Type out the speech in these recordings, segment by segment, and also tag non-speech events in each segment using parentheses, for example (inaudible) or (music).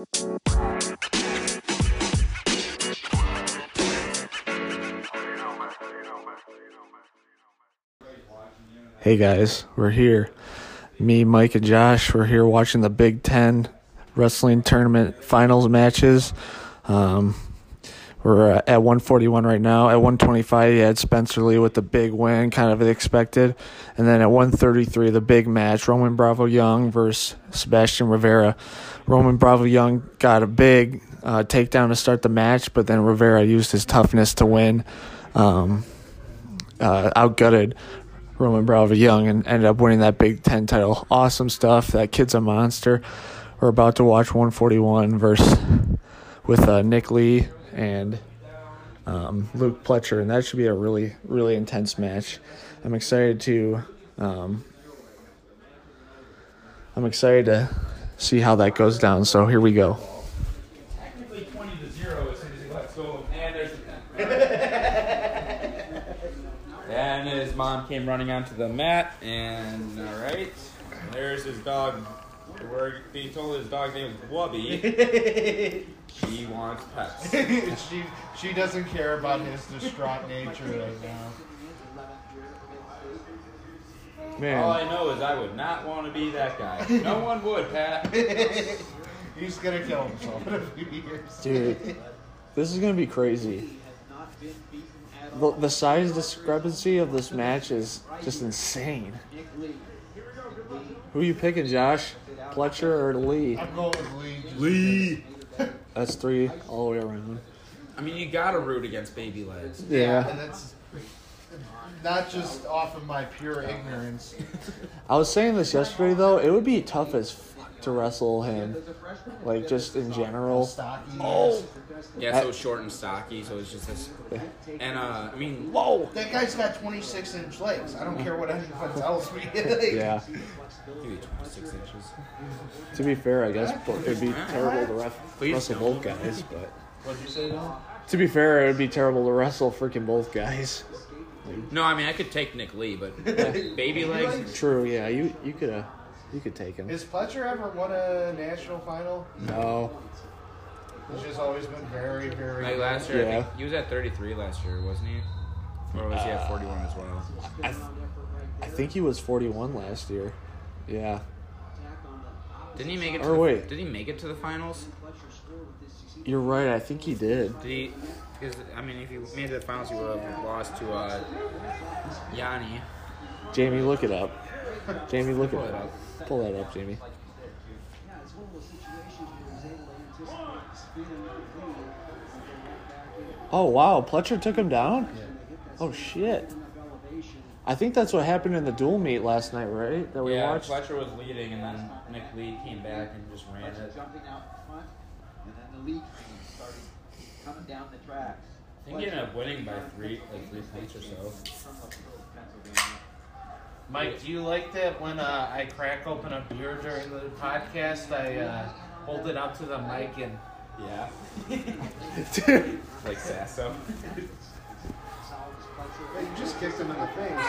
Hey guys, we're here. Me, Mike, and Josh, we're here watching the Big Ten wrestling tournament finals matches. Um, we're uh, at 141 right now. At 125, you had Spencer Lee with the big win, kind of expected. And then at 133, the big match, Roman Bravo Young versus Sebastian Rivera. Roman Bravo Young got a big uh, takedown to start the match, but then Rivera used his toughness to win. Um, uh, outgutted Roman Bravo Young and ended up winning that Big Ten title. Awesome stuff. That kid's a monster. We're about to watch 141 versus with uh, Nick Lee and um, Luke Pletcher, and that should be a really really intense match. I'm excited to um, I'm excited to see how that goes down. So here we go. Technically 20 to 0 as soon as he lets go. And there's the (laughs) And his mom came running onto the mat, and alright. There's his dog. We're being told his dog's name is Wubby. (laughs) she wants pets. (laughs) she she doesn't care about his distraught nature right now. All I know is I would not want to be that guy. No (laughs) one would, Pat. (laughs) He's gonna kill himself in a few years. dude, this is gonna be crazy. The, the size discrepancy of this match is just insane. Who are you picking, Josh? Pletcher or Lee? I'm going with Lee. Lee. (laughs) That's three all the way around. I mean, you gotta root against baby legs. because- Yeah. And that's not just off of my pure ignorance. I was saying this yesterday though. It would be tough as fuck to wrestle him, like just in general. Stocky. Oh, Yeah, so it's short and stocky, so it's just this. And, uh, I mean, whoa! That guy's got 26 inch legs. I don't care what anyone tells me. (laughs) Yeah. maybe 26 inches. To be fair, I guess but it'd be terrible to ref- Please wrestle both guys. But What'd you say, Don? to be fair, it'd be terrible to wrestle freaking both guys. No, I mean, I could take Nick Lee, but (laughs) baby legs. True. Yeah. You you could uh you could take him. Has Pletcher ever won a national final? No. He's just always been very, very. Like last year, I Yeah. think he was at 33 last year, wasn't he? Or was he at 41 as well? I th- I think he was 41 last year. Yeah. Didn't he make it? To Or the, wait. Did he make it to the finals? You're right. I think he did. Did he? Because I mean, if you made it to the finals, you would have lost to uh, Yianni. Jamie, look it up. (laughs) Jamie, look Pull it it up. up. Pull that up, Jamie. Oh wow, Pletcher took him down. Oh shit. I think that's what happened in the dual meet last night, right? That we yeah, watched. Pletcher was leading, and then Nick Lee came back and just ran it. jumping out front, and then the lead train started coming down the tracks. I think he ended up winning by three, like three points or so. Mike, do you like that when uh, I crack open a beer during the podcast? I uh, hold it up to the mic and Yeah, (laughs) like Sasso. you just kicked him in the face.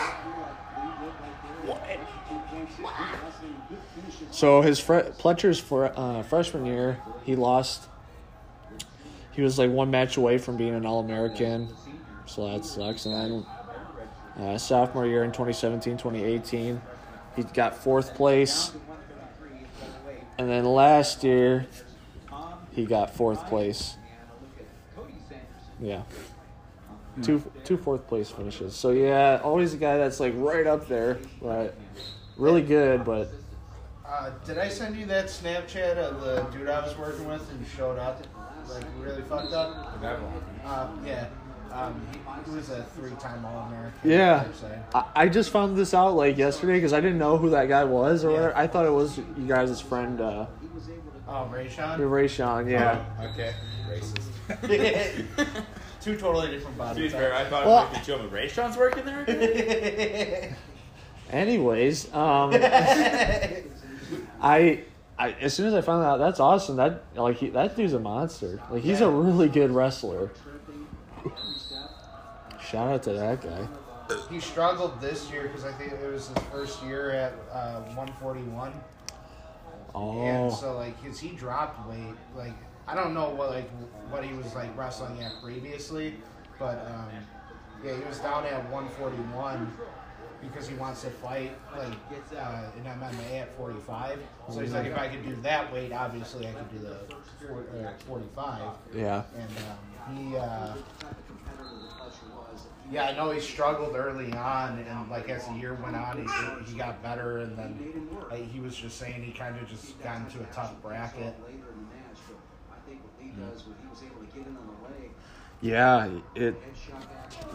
So his fre- Pletcher's fr- uh, freshman year, he lost. He was like one match away from being an All American, so that sucks. And then uh, sophomore year in 2017, 2018, he got fourth place. And then last year, he got fourth place. Yeah. Two two fourth place finishes. So yeah, always a guy that's like right up there, but really good, but Uh, did I send you that Snapchat of the dude I was working with who showed up, like really fucked up? Um, yeah. Um, he, he was a three-time All-American. Yeah. I'd. I, I just found this out like yesterday because I didn't know who that guy was or Yeah. whatever. I thought it was you guys' friend, uh, Oh, Ray Sean? Ray Sean. Yeah. Okay. Racist. (laughs) Two totally different To bodies. fair, I thought Well- it might be Joe Rayshon's working there. (laughs) Anyways, um, (laughs) I, I as soon as I found out that's awesome. That like he, that dude's a monster. Like he's a really good wrestler. Shout out to that guy. he struggled this year because I think it was his first year at uh, 141. And Oh. so like, cause he dropped weight. Like I don't know what like what he was like wrestling at previously, but um, yeah, he was down at 141 because he wants to fight like uh, in MMA at 45. So he's like, if I could do that weight, obviously I could do the four, uh, 45. Yeah. And um, he, uh, yeah, I know he struggled early on, and like as the year went on, he, he got better, and then like, he was just saying he kind of just got into a tough bracket. Yeah. It.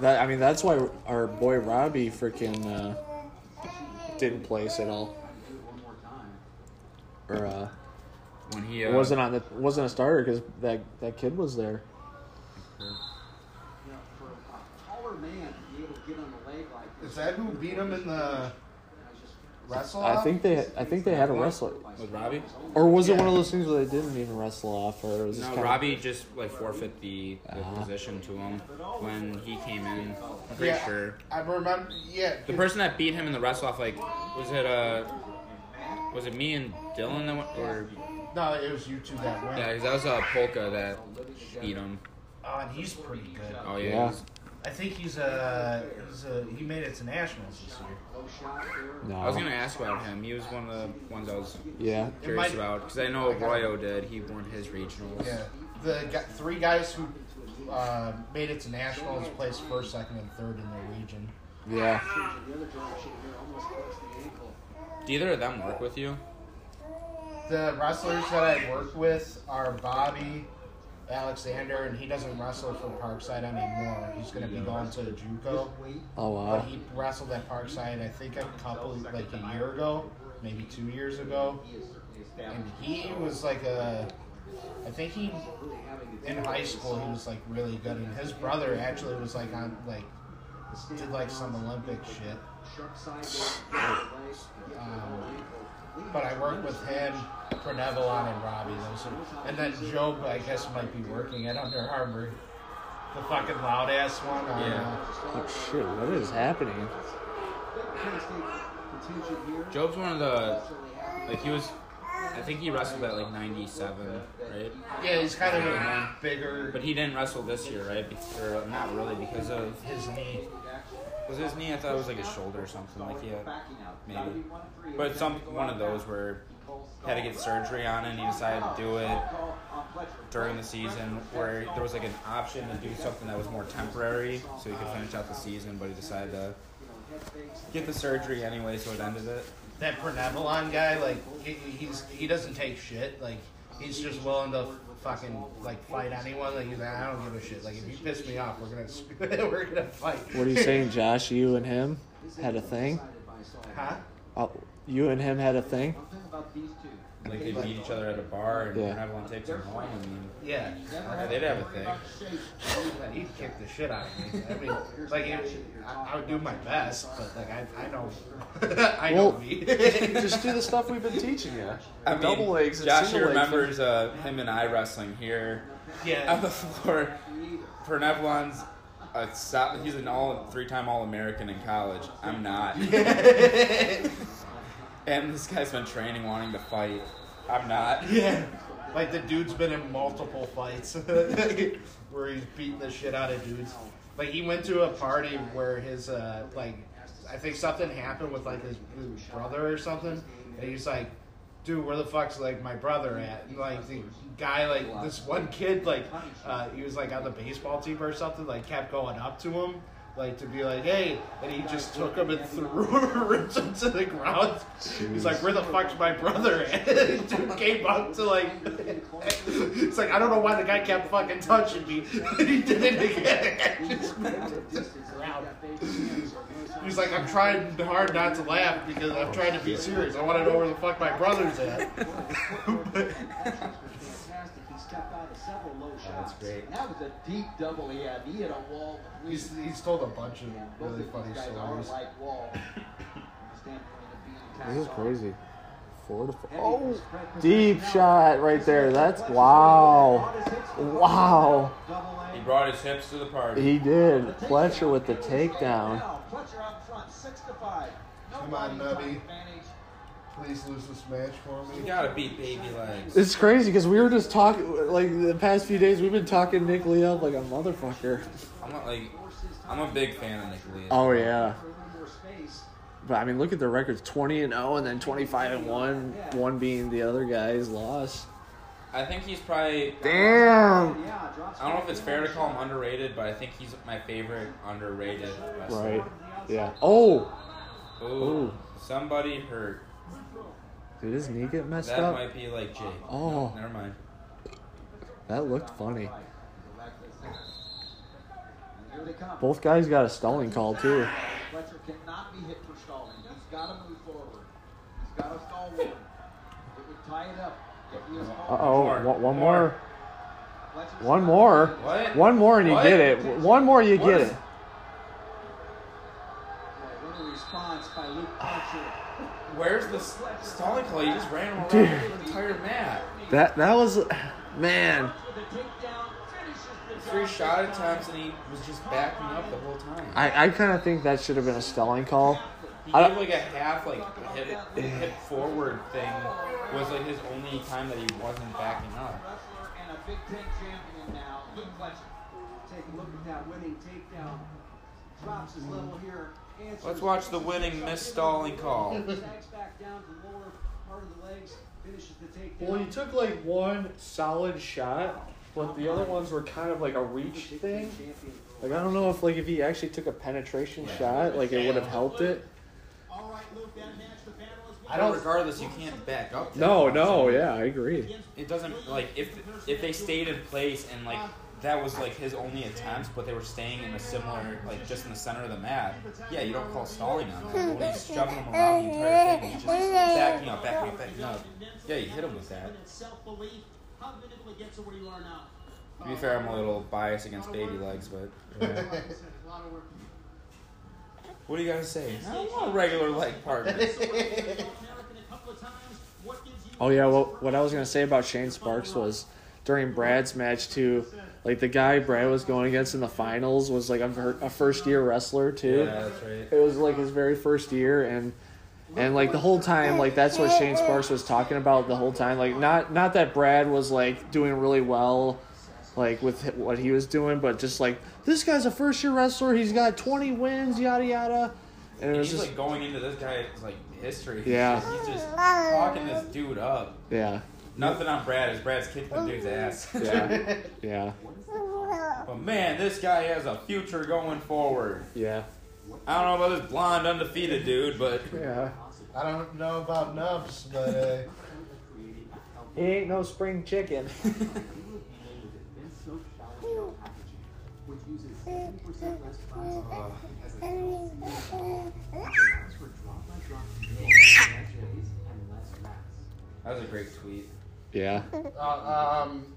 That I mean, that's why our boy Robbie freaking uh, didn't place at all, or uh, When he uh, wasn't on the wasn't a starter because that that kid was there. Is that who beat him in the wrestle? I think they I think they had a wrestle, with Robbie. or was it Yeah. one of those things where they didn't even wrestle off, or was it No, kind Robbie just like forfeit the, the Ah. position to him when he came in. I'm pretty Yeah, sure. I remember. Yeah, The person that beat him in the wrestle off, like, was it uh, was it me and Dylan that went, or no, it was you two that went. yeah, 'cause that was uh, Polka that beat him. Oh, and he's pretty good. Oh yeah, Yeah. he's- I think he's a he's a he made it to nationals this year. No. I was gonna ask about him. He was one of the ones I was Yeah. curious might- about because I know I got- Arroyo did. He won his regionals. Yeah, the gu- three guys who uh, made it to nationals placed first, second, and third in their region. Yeah. Do either of them work with you? The wrestlers that I work with are Bobby, Alexander, and he doesn't wrestle for Parkside anymore. He's going to be going to JUCO. Oh But wow. he wrestled at Parkside, I think, a couple, like a year ago, maybe two years ago. And he was like a, I think he, in high school, he was like really good. And his brother actually was like on, like, did like some Olympic shit. Um, but I work with him, Pernevillon, and Robbie. Those are, and then Job, I guess, might be working at Under Harbor. The fucking loud ass one. On, Yeah. Oh, shit, what is happening? Job's one of the like he was. I think he wrestled at like 97, right? yeah, he's kind of a bigger. But he didn't wrestle this year, right? Or not really because of his knee. Was his knee? I thought it was like his shoulder or something. Like yeah, maybe. But some one of those where he had to get surgery on it and he decided to do it during the season where there was like an option to do something that was more temporary so he could finish out the season but he decided to get the surgery anyway so it ended it That Pernevillon guy, like he, he's he doesn't take shit. Like he's just willing to fucking like fight anyone. Like he's like, I don't give a shit. Like if you piss me off, we're gonna (laughs) we're gonna fight. What are you saying, (laughs) Josh? You and him had a thing? Huh? Oh, you and him had a thing? Like they beat each other at a bar and Yeah. everyone takes them home I mean Yeah. yeah, they'd have a thing He'd kick the shit out of me. I mean, like it, I, I would do my best, but like I, I know, (laughs) I know Well, me. (laughs) Just do the stuff we've been teaching you. I mean, Double legs and Josh single remembers uh, him and I wrestling here Yeah. on the (laughs) floor. Pernevlon's a so- he's an all three-time All-American in college. I'm not. And this guy's been training, wanting to fight. I'm not. (laughs) Yeah. Like the dude's been in multiple fights (laughs) where he's beating the shit out of dudes. Like he went to a party where his uh like I think something happened with like his, his brother or something, and he's like, "Dude, where the fuck's like my brother at?" And, like the guy, like this one kid, like uh, he was like on the baseball team or something, like kept going up to him. Like to be like, hey, and he just took him and threw ripped (laughs) him to the ground. He's like, where the fuck's my brother (laughs) And Dude came up to like, (laughs) it's like I don't know why the guy kept fucking touching me. he did it again. Just him. He's like, I'm trying hard not to laugh because I'm trying to be serious. I want to know where the fuck my brother's at. That's great. That was a deep double he had. He hit a wall. he's he's told a bunch of Both really of funny these guys stories. like wall. From the standpoint of being This is crazy. Four to four. Oh, deep shot right there. That's wow. Wow. He brought his hips to the party. He did. Pletcher with the takedown. Pletcher out front, six to five. Come on, body Nubby. Advantage. Please lose this match for me? You me. gotta beat baby legs. It's crazy because we were just talking like the past few days. We've been talking Nick Lee up like a motherfucker. I'm not like, I'm a big fan of Nick Lee. Oh yeah. But I mean, look at the records: twenty and zero, and then twenty-five and one. One being the other guy's loss. I think he's probably. Damn. I don't know if it's fair to call him underrated, but I think he's my favorite underrated wrestler. Right. Yeah. Oh, Ooh, Ooh. somebody hurt. Did his knee get messed That up? might be like Jake. Oh. No, never mind. That looked funny. Here they come. Both guys got a stalling call too. Pletcher cannot be hit for stalling. He's got to move forward. He's got to stall one. It would tie it up. If he is Uh oh, More. one, one More. more, one more, What? one more, and you What? get it. One more, you What get is- it. What a response by Luke Pletcher. Where's the stalling call? You just ran around Dude. the entire mat. That that was, man. Three shot attempts, and he was just backing up the whole time. I, I kind of think that should have been a stalling call. He I gave don't- like a half like hip, hip forward thing was like his only time that he wasn't backing up. And a Big Ten champion now, Luke Pletcher. Take a look at that winning takedown. Drops his level here. Answers- Let's watch the winning miss stalling call. Sags back down to the lower part of the legs. Finishes the takedown. Well, he took like one solid shot, but the other ones were kind of like a reach thing. Like I don't know if like if he actually took a penetration shot, like it would have helped it. All right, Luke, that match, the battle is I don't. Regardless, you can't back up. No, no, yeah, I agree. It doesn't like if if they stayed in place and like that was like his only attempts, but they were staying in a similar like just in the center of the mat. Yeah, you don't call stalling on that. When he's shoving him around the entire thing, he's just backing up, backing up, backing up. Yeah, you hit him with that. Self-belief. How did it able to get to where you are now? Be fair, I'm a little biased against baby legs, but (laughs) what do you guys say? I don't want a regular leg partner. American a couple of times. What gives you Oh yeah, well, what I was gonna say about Shane Sparks was during Brad's match too. Like the guy Brad was going against in the finals was like a, a first year wrestler too. Yeah, that's right. It was like his very first year, and and like the whole time, like that's what Shane Sparks was talking about the whole time. Like not not that Brad was like doing really well, like with what he was doing, but just like this guy's a first year wrestler. He's got twenty wins, yada yada. And it was He's just like going into this guy's like history. He's Yeah. just, he's just talking this dude up. yeah, Nothing on Brad is Brad's kicking the dude's ass. (laughs) yeah, yeah, But man, this guy has a future going forward. yeah, I don't know about this blonde undefeated dude, but yeah. I don't know about Nubs, but uh, He ain't no spring chicken. which uses 70% less funds for drop by drop and less mass. that was a great tweet. Yeah, uh, um,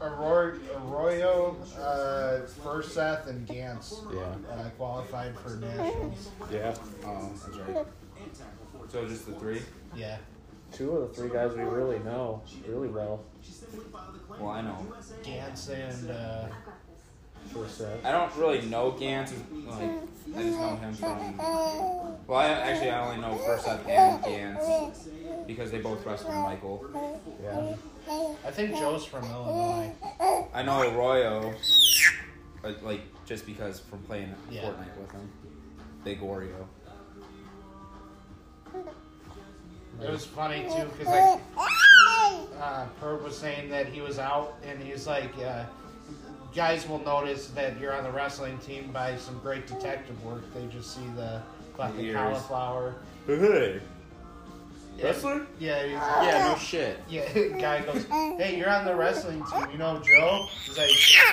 Arroyo, Arroyo uh, Furseth, and Gantz yeah, uh, qualified for nationals. yeah. Oh, that's right. So just the three? Yeah. Two of the three guys we really know really well. Well, I know. Gantz and uh, For set. I don't really know Gantz. Like, I just know him from. Well, I actually I only know First Up and Gantz because they both wrestled Michael. Yeah. I think Joe's from Illinois. I know Arroyo, uh, like just because from playing Yeah. Fortnite with him. Big Oreo. It was funny too because like uh, Perb was saying that he was out and he's like, uh, guys will notice that you're on the wrestling team by some great detective work. They just see the fucking Ears. cauliflower. Hey. Wrestler? Yeah. He's, Yeah, no shit. (laughs) Yeah, guy goes, hey, you're on the wrestling team. You know Joe? He's like,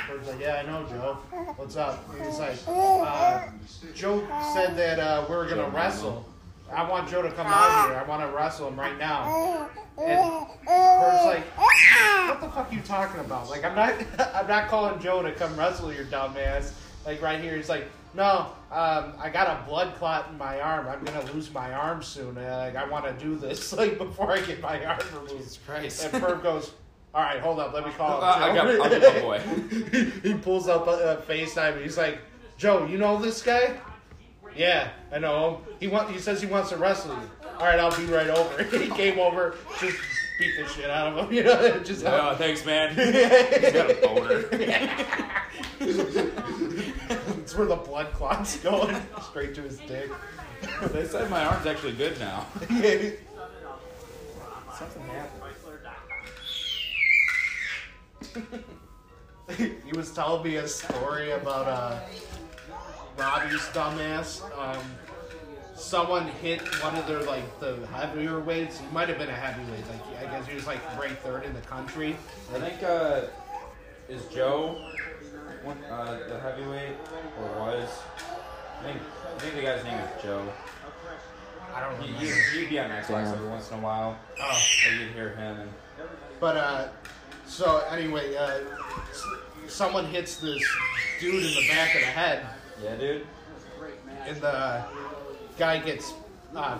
Bird's like, yeah, I know Joe. What's up? And he's like, uh, Joe said that uh, we are gonna wrestle. I want Joe to come out here. I want to wrestle him right now. And Bird's like, what the fuck are you talking about? Like, I'm not, (laughs) I'm not calling Joe to come wrestle your dumb ass. Like right here, he's like, no, um, I got a blood clot in my arm. I'm gonna lose my arm soon. And, like, I want to do this (laughs) like before I get my arm removed. Christ. And Perv goes, all right, hold up, let me call. Uh, (laughs) I got- Joe." I'll get my boy. he pulls up a, a FaceTime and he's like, Joe, you know this guy? Yeah, I know him. He want. He says he wants to wrestle you. All right, I'll be right over. (laughs) he came over, just beat the shit out of him. (laughs) You know, just Oh, thanks, man. (laughs) He's got a boner. It's where the blood clot's going straight to his dick. they said my arm's actually good now. he Something happened. He was telling me a story about uh, Robbie's dumbass. Um, someone hit one of their like the heavier weights. He might have been a heavyweight. Like I guess he was like ranked third in the country. I think uh, is Joe one, uh, the heavyweight or was? I think I think the guy's name is Joe. I don't He, remember. he, he'd be on Xbox Damn. every once in a while. Oh. Or you'd hear him. And, But uh, so anyway, uh, someone hits this dude in the back of the head, yeah, dude. and the guy gets uh,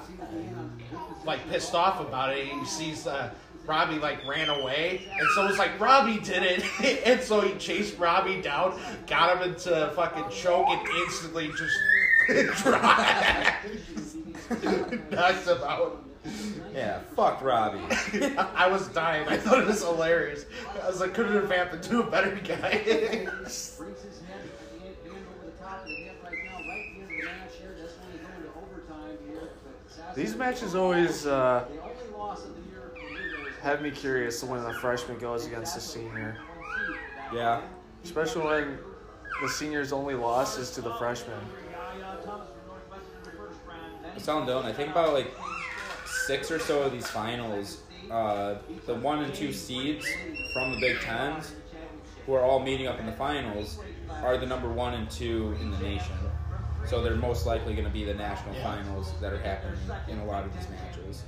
like pissed off about it. He sees uh, Robbie like ran away, and so it's like Robbie did it, (laughs) and so he chased Robbie down, got him into a fucking choke, and instantly just (laughs) (laughs) dropped, knocked him out. Yeah, fuck Robbie. I was dying. I thought it was hilarious. I was like, couldn't have happened to a better guy. Brings his head, hand, hand over the top of the hip right now, right at the end of the match here. That's when they go into overtime here. But Sassy- These matches always uh, The only loss of the year for Ringo is have me curious when the freshman goes against the senior, Yeah. especially when the senior's only loss is to the freshman. I telling I think about like six or so of these finals, uh, the one and two seeds from the Big Tens, who are all meeting up in the finals, are the number one and two in the nation. So they're most likely going to be the national finals that are happening in a lot of these matches.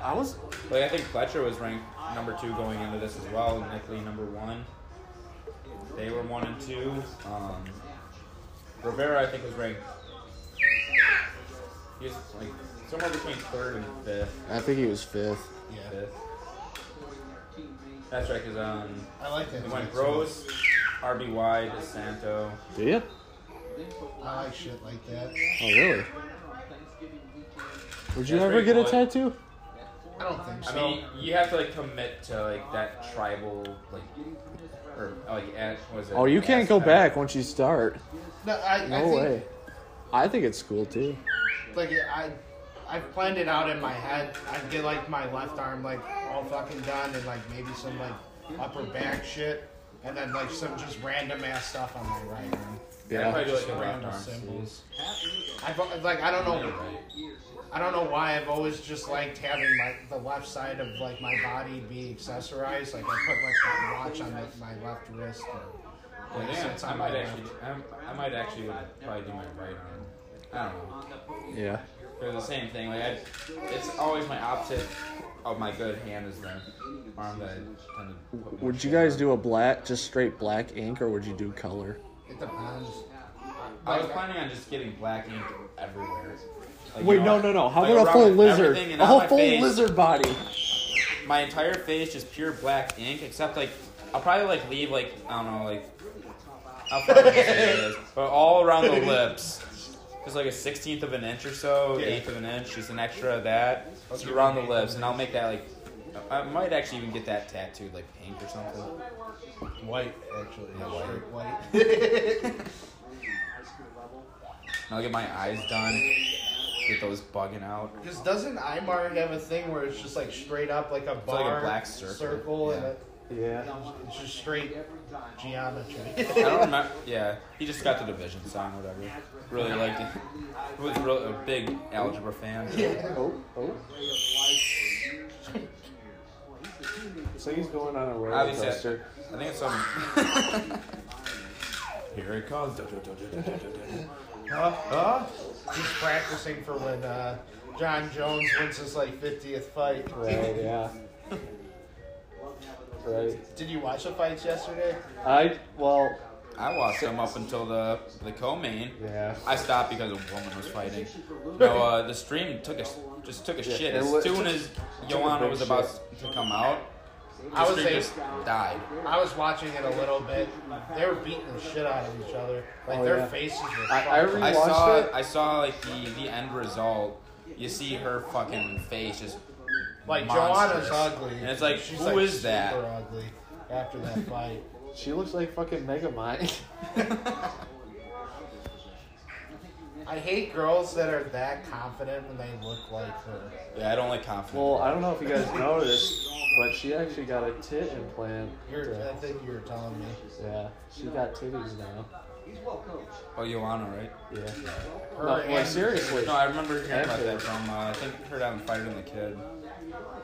I was Like I think Pletcher was ranked number two going into this as well, and Nick Lee number one. They were one and two. Um, Rivera I think was ranked. He was like somewhere between third and fifth. I think he was fifth. Fifth. That's right, because um, I like that. we went too. Rose, RBY, DeSanto. Do you? I like shit like that. Oh really? Would you That's ever pretty get a cool. tattoo? I don't think so. I mean, you have to like commit to like that tribal like, or like at, what was it? Oh, you can't go Aztec. back once you start. no, I, I No think, way. I think it's cool too. Like I, I've planned it out in my head. I'd get like my left arm like all fucking done, and like maybe some like upper back shit, and then like some just random ass stuff on my right arm. I'd Yeah. probably do like Just a random symbols. I've like I don't know. I don't know why I've always just liked having my the left side of like my body be accessorized. Like I put like that watch on like, my left wrist. Or, I like, think sits I, I on my might actually, I, I might actually probably do my right arm. I don't know. Yeah. They're the same thing. Like I, it's always my opposite of my good hand is the arm that I tend to. Put more Would you guys do a black, just straight black ink, or would you do color? It depends. I was planning on just getting black ink everywhere. Like, Wait, you no, know, no, no. How like about a around full lizard? everything and A on whole my full face. lizard body. My entire face just pure black ink, except like I'll probably like leave like I don't know like how far would you say it is, but all around the lips. Just like a sixteenth of an inch or so, Yeah. eighth of an inch, just an extra of that just around the lips, and I'll make that like. I might actually even get that tattooed like pink or something. White, actually. Yeah, white. Straight white. (laughs) And I'll get my eyes done, get those bugging out. Because doesn't Imar have a thing where it's just like straight up like a bar, like a bar black circle. and Yeah. it, Yeah. it's just straight geometry. I don't remember. (laughs) Yeah, he just got the division sign, whatever. Really liked it. He was real, a big algebra fan. Oh, oh. So he's going on a roller Obviously, I, I think it's some. (laughs) Here it comes. Huh? Huh? He's practicing for when uh, Jon Jones wins his like 50th fight. Right, yeah. (laughs) Right. Did you watch the fights yesterday? I, well, I watched them up until the the co-main. yeah. I stopped because a woman was fighting. No, uh, the stream took a just took a shit as wa- soon as Joanna was about to come out. I was History a- just died. I was watching it a little bit. They were beating the shit out of each other. Like Oh, their yeah. faces were. I- I I saw it? I saw like the the end result. You see her fucking face just like monstrous. Joanna's ugly. And it's like, She's who like is super that? ugly after that fight. She looks like fucking Megamind. I hate girls that are that confident when they look like her. Yeah, I don't like confident. well, I don't know if you guys noticed, but she actually got a tit implant. You're, I think you were telling me. Yeah, she got titties now. He's well coached. oh, Joanna, right? Yeah. Her No, and like seriously. No, I remember hearing about that from uh, I think heard on Fighter and the Kid.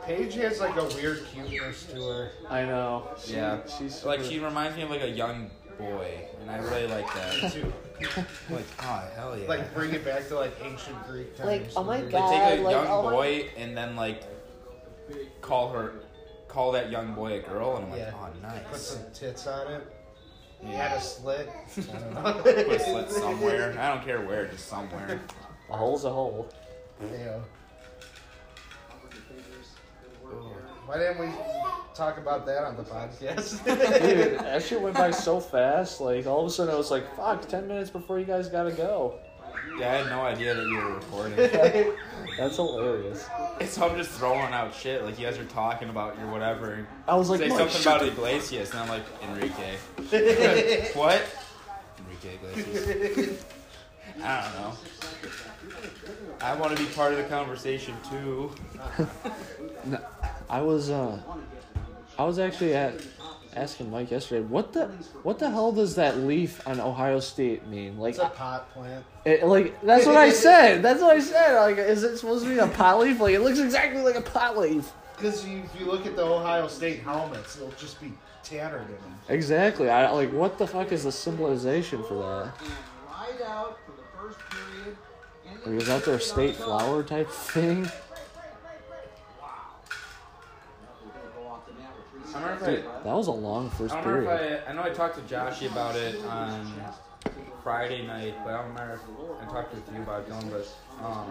Paige has like a weird cuteness to her. I know. She, Yeah, she's like she reminds me of like a young boy, and I really like that. (laughs) Too. (laughs) like, oh hell yeah! Like bring it back to like ancient Greek times. Like, oh my God. They take a like, young oh my- boy and then like call her, call that young boy a girl, and I'm like, Yeah. oh nice. Put some tits on it. Yeah. had a slit. (laughs) I don't know. Put a slit somewhere. I don't care where, just somewhere. A hole's a hole. Yeah. Why didn't we talk about that on the podcast? (laughs) Dude, that shit went by so (laughs) fast. Like, all of a sudden, I was like, fuck, 10 minutes before you guys gotta go. Yeah, I had no idea that you were recording. (laughs) That's hilarious. so I'm just throwing out shit like you guys are talking about your whatever. I was like, Say Mike, something shut about the- Iglesias, and I'm like Enrique. what? Enrique Iglesias. I don't know. I want to be part of the conversation too. No, I was, uh, I was actually at asking Mike yesterday, what the, what the hell does that leaf on Ohio State mean? Like, it's a pot plant. it, like that's what I said. That's what I said. Like, is it supposed to be a pot leaf? Like, it looks exactly like a pot leaf. Because you, if you look at the Ohio State helmets, it'll just be tattered in them. Exactly. I like. What the fuck is the symbolization for that? And right out for the first period. And Like, is that their state flower type thing? We're going to go off the mat with three I remember seconds. I- That was a long first I period. I. I know I talked to Joshy about it on Friday night, but I don't remember if I talked with you about it, Dylan. But um,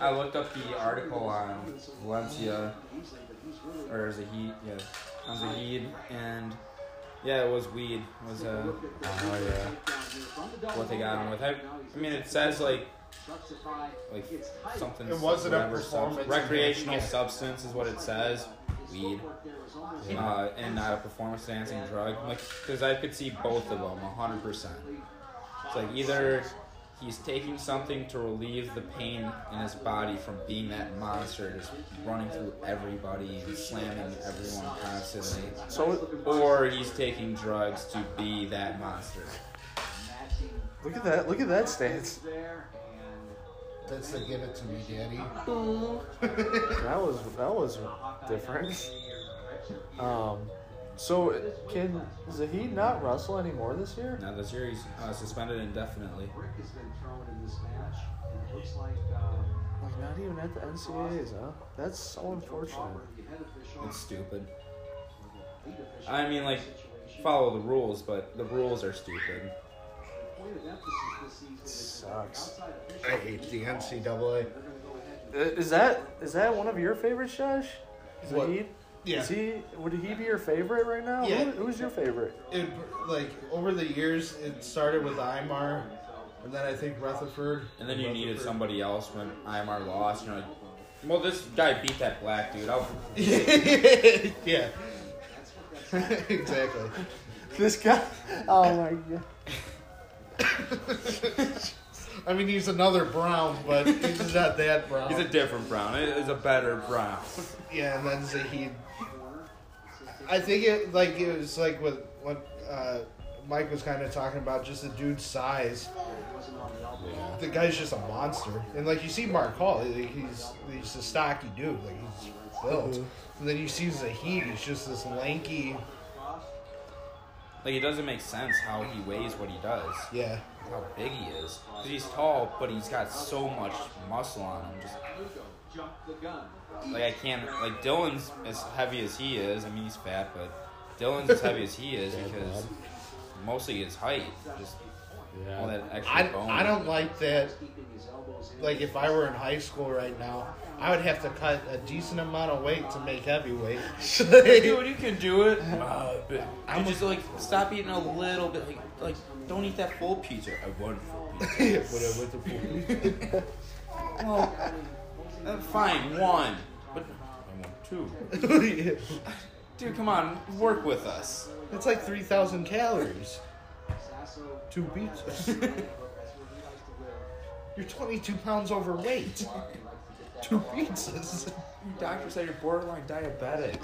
I looked up the article on Valencia or is it Zahid, yeah, on Zahid, and yeah, it was weed. It was uh, Oh yeah. what they got him with. I, I mean, it says like like something. It wasn't a whatever substance- performance recreational enhancing. substance is what it says. Weed. Uh, and not a performance enhancing drug. Like, because I could see both of them, hundred percent. It's like either he's taking something to relieve the pain in his body from being that monster, just running through everybody and slamming everyone constantly, So or he's taking drugs to be that monster. look at that. Look at that stance. That's the give it to me, daddy. That was that was different. Um. So can Zahid not wrestle anymore this year? Now this year he's uh, suspended indefinitely. Brick has been thrown in this match, and it looks like uh, Like not even at the NCAA's, huh? That's so unfortunate. the head official, It's stupid. I mean, like, follow the rules, but the rules are stupid. Sucks. outside I hate the NCAA. They're uh, going to go ahead Is that is that one of your favorites, Josh? What? Zahid? Yeah. Is he would he be your favorite right now? Yeah. Who, who's your favorite? It, like over the years, it started with Imar, and then I think Rutherford. And then you needed Rutherford. somebody else when Imar lost. You're like, well, this guy beat that black dude. I'll, (laughs) (laughs) yeah. (laughs) exactly. This guy. Oh my god. I mean, he's another Brown, but he's not that Brown. he's a different Brown. It is a better Brown. yeah, and then Zahid. I think it like it was like with what uh, Mike was kind of talking about, just the dude's size. The guy's just a monster, and like you see Mark Hall, he's he's a stocky dude, like he's built. And then you see Zahid, he's just this lanky. Like, it doesn't make sense how he weighs what he does. Yeah, How big he is. 'Cause he's tall, but he's got so much muscle on him. Just jump the gun. like I can't. Like Dylan's as heavy as he is. I mean, he's fat, but Dylan's as heavy as he is (laughs) because mostly his height. Just all that extra I, bone. I don't like that. Keeping his elbows in. Like if I were in high school right now, I would have to cut a decent amount of weight to make heavyweight. (laughs) Dude, you can do it. Uh, but you just like stop eating a little bit. Like, like don't eat that full pizza. I want full (laughs) pizza. but I want the full (laughs) pizza. well, uh, fine, one. But I want two. Dude, come on, work with us. it's like 3,000 calories. Two pizzas. You're 22 pounds overweight. Two pizzas. Your doctor said you're borderline diabetic.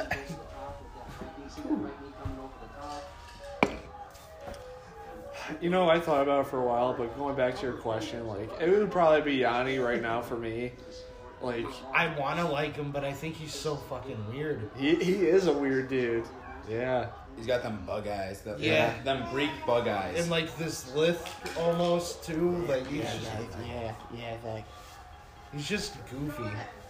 You know, I thought about it for a while, but going back to your question, like it would probably be Yianni right now for me. Like I want to like him, but I think he's so fucking weird. he he is a weird dude. Yeah. He's got them bug eyes. That, Yeah. Them Greek bug eyes. And like this lisp almost too. Like he's just, yeah, yeah, like he's just goofy.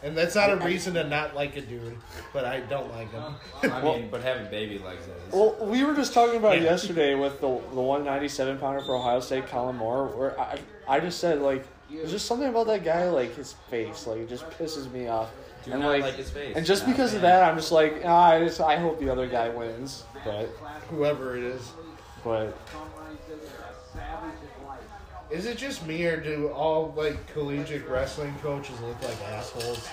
And that's not a reason to not like a dude, but I don't like him. I mean, but having baby legs is. Well, we were just talking about it Yeah. yesterday with the the one ninety seven pounder for Ohio State, Kollin Moore. Where I I just said like there's just something about that guy like his face like it just pisses me off. Do and not like, like his face. and just Not a because of fan. that, I'm just like ah, I just I hope the other guy wins, but Whoever it is. but Is it just me or do all like collegiate wrestling coaches look like assholes?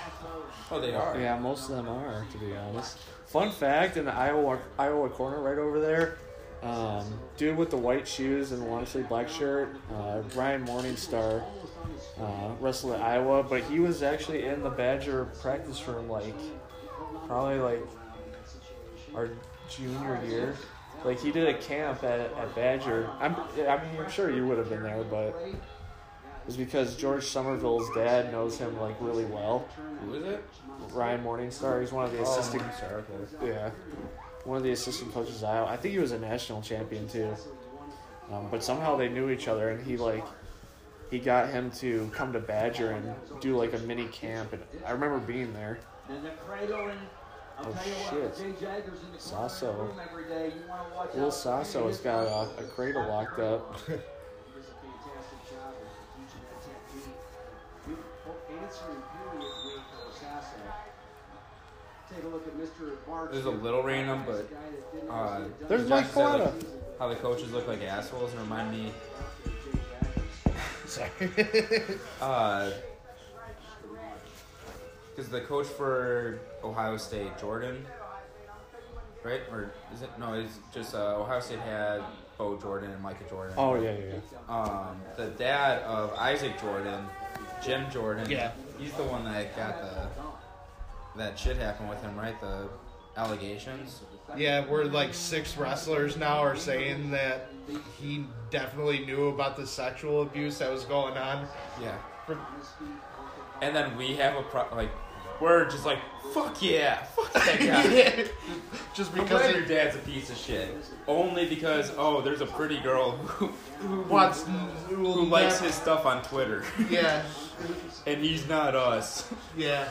Oh, they are. yeah, most of them are to be honest. Fun fact in the Iowa Iowa corner right over there. Um, dude with the white shoes and the long sleeve black shirt, uh, Ryan Morningstar, uh, wrestled at Iowa, but he was actually in the Badger practice room like probably like our junior year. Like he did a camp at, at Badger. I'm, I mean, I'm sure you would have been there, but it's because George Somerville's dad knows him like really well. Who is it? Ryan Morningstar. He's one of the assistant. Yeah, one of the assistant coaches. at Iowa. I think he was a national champion too. Um, but somehow they knew each other, and he like he got him to come to Badger and do like a mini camp. And I remember being there. And the cradle and I'll Oh, tell you what, shit. Jay Jaggers Sasso. corner of the room every day. You want to watch Little. Sasso has got a, a cradle locked up. (laughs) He does a fantastic job of teaching that technique. You- Answering period with Sasso. Take a look at Mr. March. This is a little random, but This guy that didn't uh, There's Josh Mike said, like, Plata. how the coaches look like assholes and remind me (laughs) Sorry. (laughs) uh because the coach for Ohio State, Jordan, right? Or is it no? It's just uh, Ohio State had Bo Jordan and Micah Jordan. Oh yeah, yeah. yeah. Um, the dad of Isaac Jordan, Jim Jordan. Yeah. He's the one that got the that shit happened with him, right? The allegations. yeah, we're like six wrestlers now are saying that he definitely knew about the sexual abuse that was going on. Yeah. For, And then we have a pro like we're just like fuck yeah, fuck (laughs) that guy. just because glad your dad's a piece of shit. Only because oh, there's a pretty girl who, who, wants who likes his stuff on Twitter, Yeah, (laughs) and he's not us. yeah.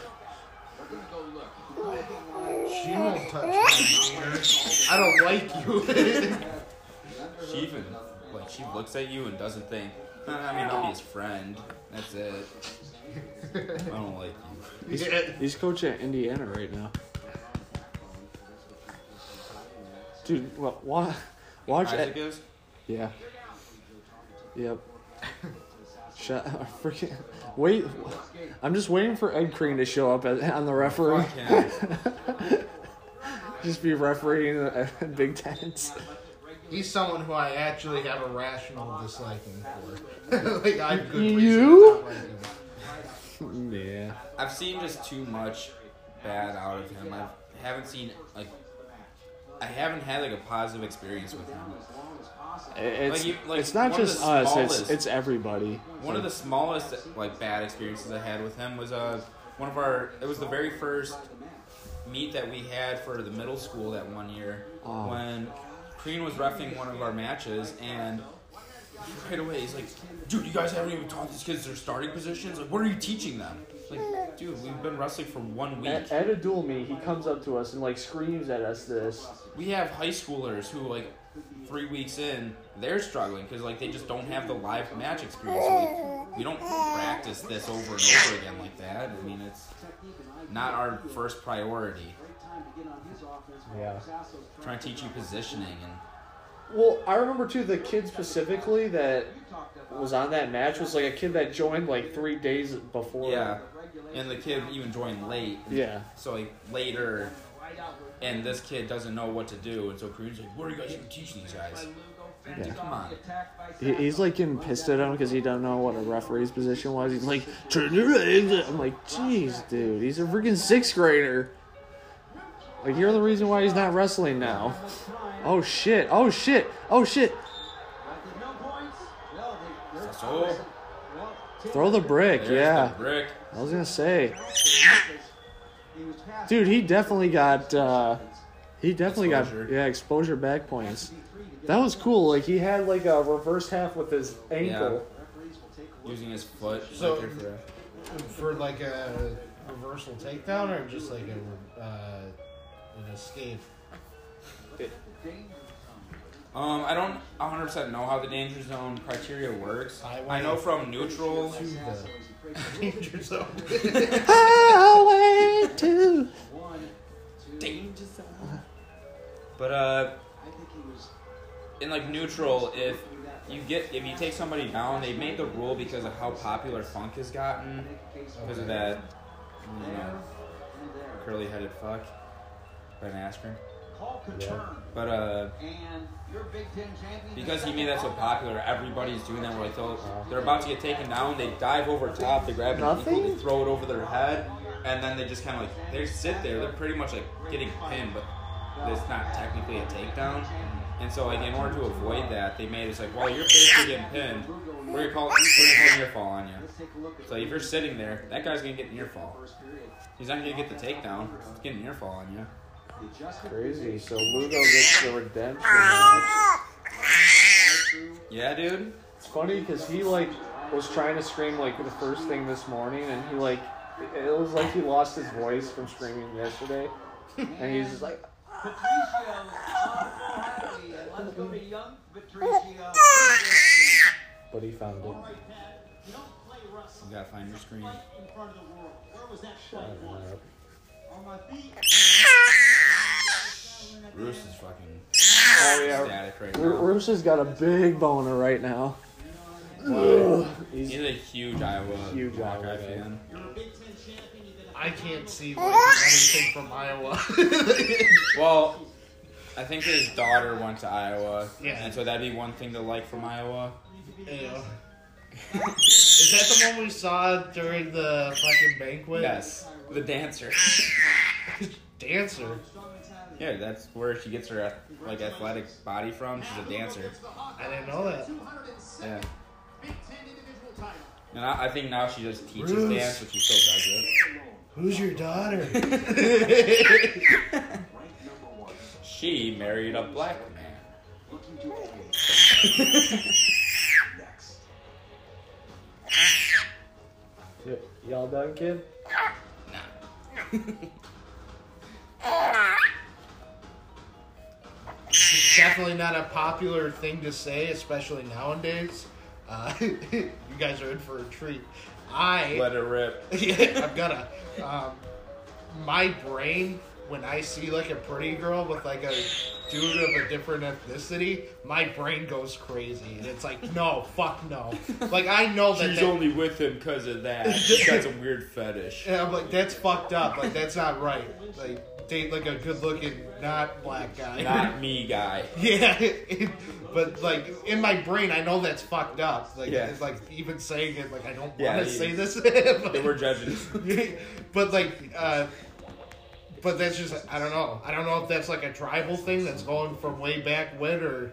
She won't touch me. I don't like you. She even like she looks at you and doesn't think. "Uh, I mean, I'll be his friend. That's it. I don't like you. Yeah. He's coaching at Indiana right now. Dude, well, wa- watch Isaac is. Yeah. Yep. Shut (laughs) freaking wait. I'm just waiting for Ed Crean to show up at, on the referee. (laughs) Just be refereeing at (laughs) Big Tens. He's someone who I actually have a rational disliking for. like I have good reason You? to not like him. (laughs) Yeah. I've seen just too much bad out of him. I haven't seen like I haven't had like a positive experience with him. It's, Like, you- like, it's not just the us, it's it's everybody. One of the smallest like bad experiences I had with him was uh one of our it was the very first meet that we had for the middle school that one year Oh. when Crean was refing one of our matches and right away he's like, dude, you guys haven't even taught these kids their starting positions. Like, what are you teaching them? Like, dude, we've been wrestling for one week. At, at a duel meet, he comes up to us and like screams at us this. we have high schoolers who like three weeks in they're struggling because like they just don't have the live match experience so, like, we don't practice this over and over again like that i mean it's not our first priority. Great time to get on his offense. Yeah. Trying to teach you positioning and Well, I remember too the kid specifically that You talked about was on that match was like a kid that joined like three days before. yeah, and the kid even joined late. Yeah. So like later, and this kid doesn't know what to do, and so Crean's like, "What are you guys gonna teach these guys?" Yeah. Come on. He's like getting pissed at him because he don't know what a referee's position was. He's like, turn your legs. I'm like, jeez, dude, he's a freaking sixth grader. Like, you're the reason why he's not wrestling now. Oh shit! Oh shit! Oh shit! No points. Well, they, they're- So well, Throw the brick, there's yeah. the brick. I was gonna say, he was past dude, he definitely got, uh, he definitely Exposure. got, yeah, exposure back points. That was cool. Like, he had like a reverse half with his ankle. referees will take a look. Using his foot. So- for- For like a reversal takedown or just like a uh, an escape. Um, I don't 100% know how the danger zone criteria works. I I know from neutral. To the (laughs) danger zone. (laughs) Highway to. Danger zone. But uh, I think he was. in like neutral, if you get if you take somebody down, they made the rule because of how popular funk has gotten because of that, you know, curly-headed fuck, Ben Askren. Call confirmed. But uh, And your Big Ten champion. because he made that so popular, everybody's doing that. Where they throw, they're about to get taken down, they dive over top, they grab an Nothing? equal, they throw it over their head, and then they just kind of like they sit there. They're pretty much like getting pinned, but it's not technically a takedown. And so, like, in order to avoid that, they made it like, well, you're basically getting pinned. We're gonna call, we're gonna call a near fall on you. Let's take a look at So if you're sitting there, that guy's gonna get a near fall. He's not gonna get the takedown. He's getting a near fall on you. The adjustment Crazy. So Lugo gets the redemption match. Yeah, dude. It's funny because he like was trying to scream like the first thing this morning, and he like it was like he lost his voice from screaming yesterday, and he's just like, Patricio O'Reilly, and let's go to young Patricio. but he found it. All right, Pat. You don't play wrestling. You gotta find your screen. Fight in yeah, static right Ru- now. Rush has got a big boner right now. Ugh. He's He's a huge Iowa Huge Hawkeye Iowa guy. fan. You're a Big Ten champion. You did a I can't see like, anything from Iowa. (laughs) Well, I think his daughter went to Iowa, Yeah. and so that'd be one thing to like from Iowa. Yeah. Is that the one we saw during the fucking banquet? Yes, the dancer. (laughs) Dancer. Yeah, that's where she gets her like athletic body from. She's a dancer. I didn't know that. Yeah, Big Ten individual title. and I, I think now she just teaches Bruce. dance, but she still does it. Who's your daughter? (laughs) She married a black man. Looking to open. Next. Y'all done, kid? (laughs) It's definitely not a popular thing to say, especially nowadays. Uh, (laughs) you guys are in for a treat. I Let her rip. (laughs) yeah, I'm gonna. Um, my brain, when I see like a pretty girl with like a dude of a different ethnicity, my brain goes crazy, and it's like, no, fuck no. Like I know that. She's that- only with him because of that. She's got some weird fetish. and I'm like, that's fucked up. Like that's not right. Like date like a good looking, not black guy. Not (laughs) me, guy. Yeah, it- (laughs) but like in my brain, I know that's fucked up. Like, Yeah. it's like even saying it, like I don't want to say this. (laughs) They were judging. but like, uh, but that's just I don't know. I don't know if that's like a tribal thing that's going from way back when, or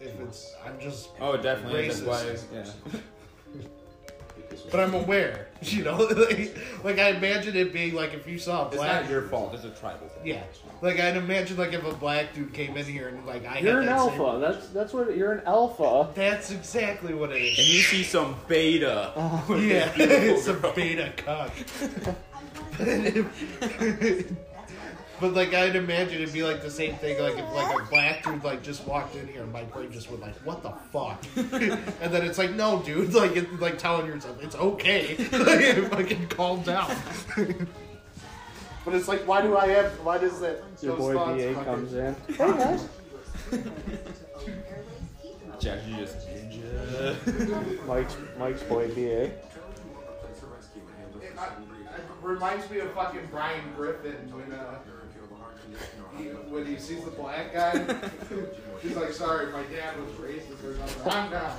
if it's I'm just. Oh, definitely. That's Racist. why. Yeah. But I'm aware, (laughs) you know. like, like I imagine it being like if you saw a It's black. not your fault. It's a tribal thing. yeah, like I'd imagine like if a black dude came in here and like I You're had an that same- alpha. That's that's what you're an alpha. That's exactly what it is. And you see some beta. (laughs) Yeah, (laughs) Beautiful it's a beta cock. But like I'd imagine it'd be like the same thing, like if like a black dude like just walked in here and my brain just went like, what the fuck? (laughs) and then it's like, no, dude, (laughs) like it's like telling yourself it's okay, (laughs) like fucking calm down. But it's like, why do I have? Why does that? Your boy thoughts BA fucking- comes in. Hey guys. Jack, you just ninja. Mike's Mike's boy BA. It reminds me of fucking Brian Griffin when uh, he, when he sees the black guy. he's like, "Sorry, my dad was racist or something." I'm not.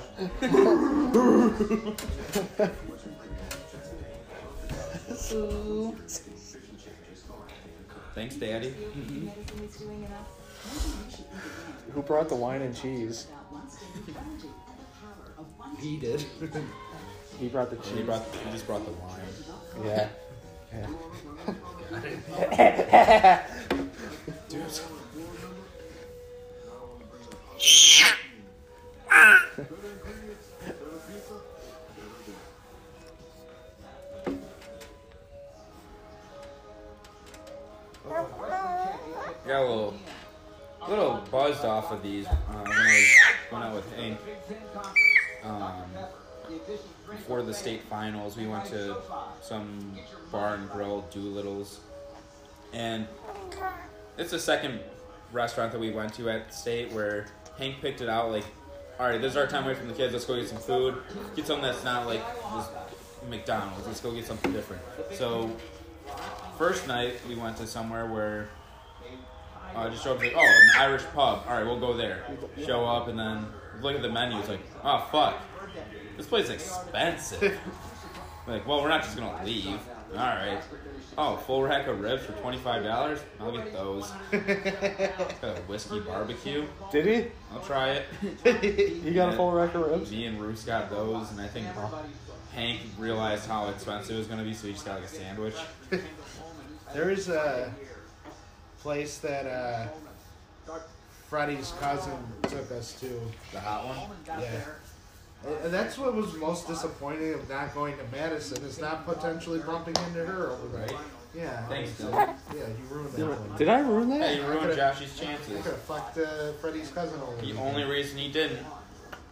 Thanks, Daddy. Who brought the wine and cheese? He did. He brought the cheese. He brought. He just brought the wine. Yeah. (laughs) Dude. (laughs) Got a little, little buzzed off of these uh, when I went out with Hank. Um, before the state finals, we went to some bar and grill, Doolittle's, and it's the second restaurant that we went to at state where Hank picked it out. Like, all right, this is our time away from the kids. Let's go get some food. Get something that's not like just McDonald's. Let's go get something different. So, first night we went to somewhere where uh, just show up like, oh, an Irish pub. All right, we'll go there. Show up and then look at the menu. It's like, oh fuck, this place is expensive. (laughs) like, well, we're not just gonna leave. All right. Oh, full rack of ribs for twenty five dollars. I'll get those. (laughs) It's got a whiskey barbecue. Did he? I'll try it. (laughs) You got a full rack of ribs? Me and Roos got those, and I think Hank realized how expensive it was gonna be, so he just got like a sandwich. There is a place that uh, Freddie's cousin took us to. The hot one. Yeah. And that's what was most disappointing of not going to Madison is not potentially bumping into her over there. Right. Yeah. Thanks, So, Dylan. yeah, you ruined that one. Did I ruin Hey, that? you ruined Josh's chances. I could have fucked uh, Freddie's cousin over The only reason he didn't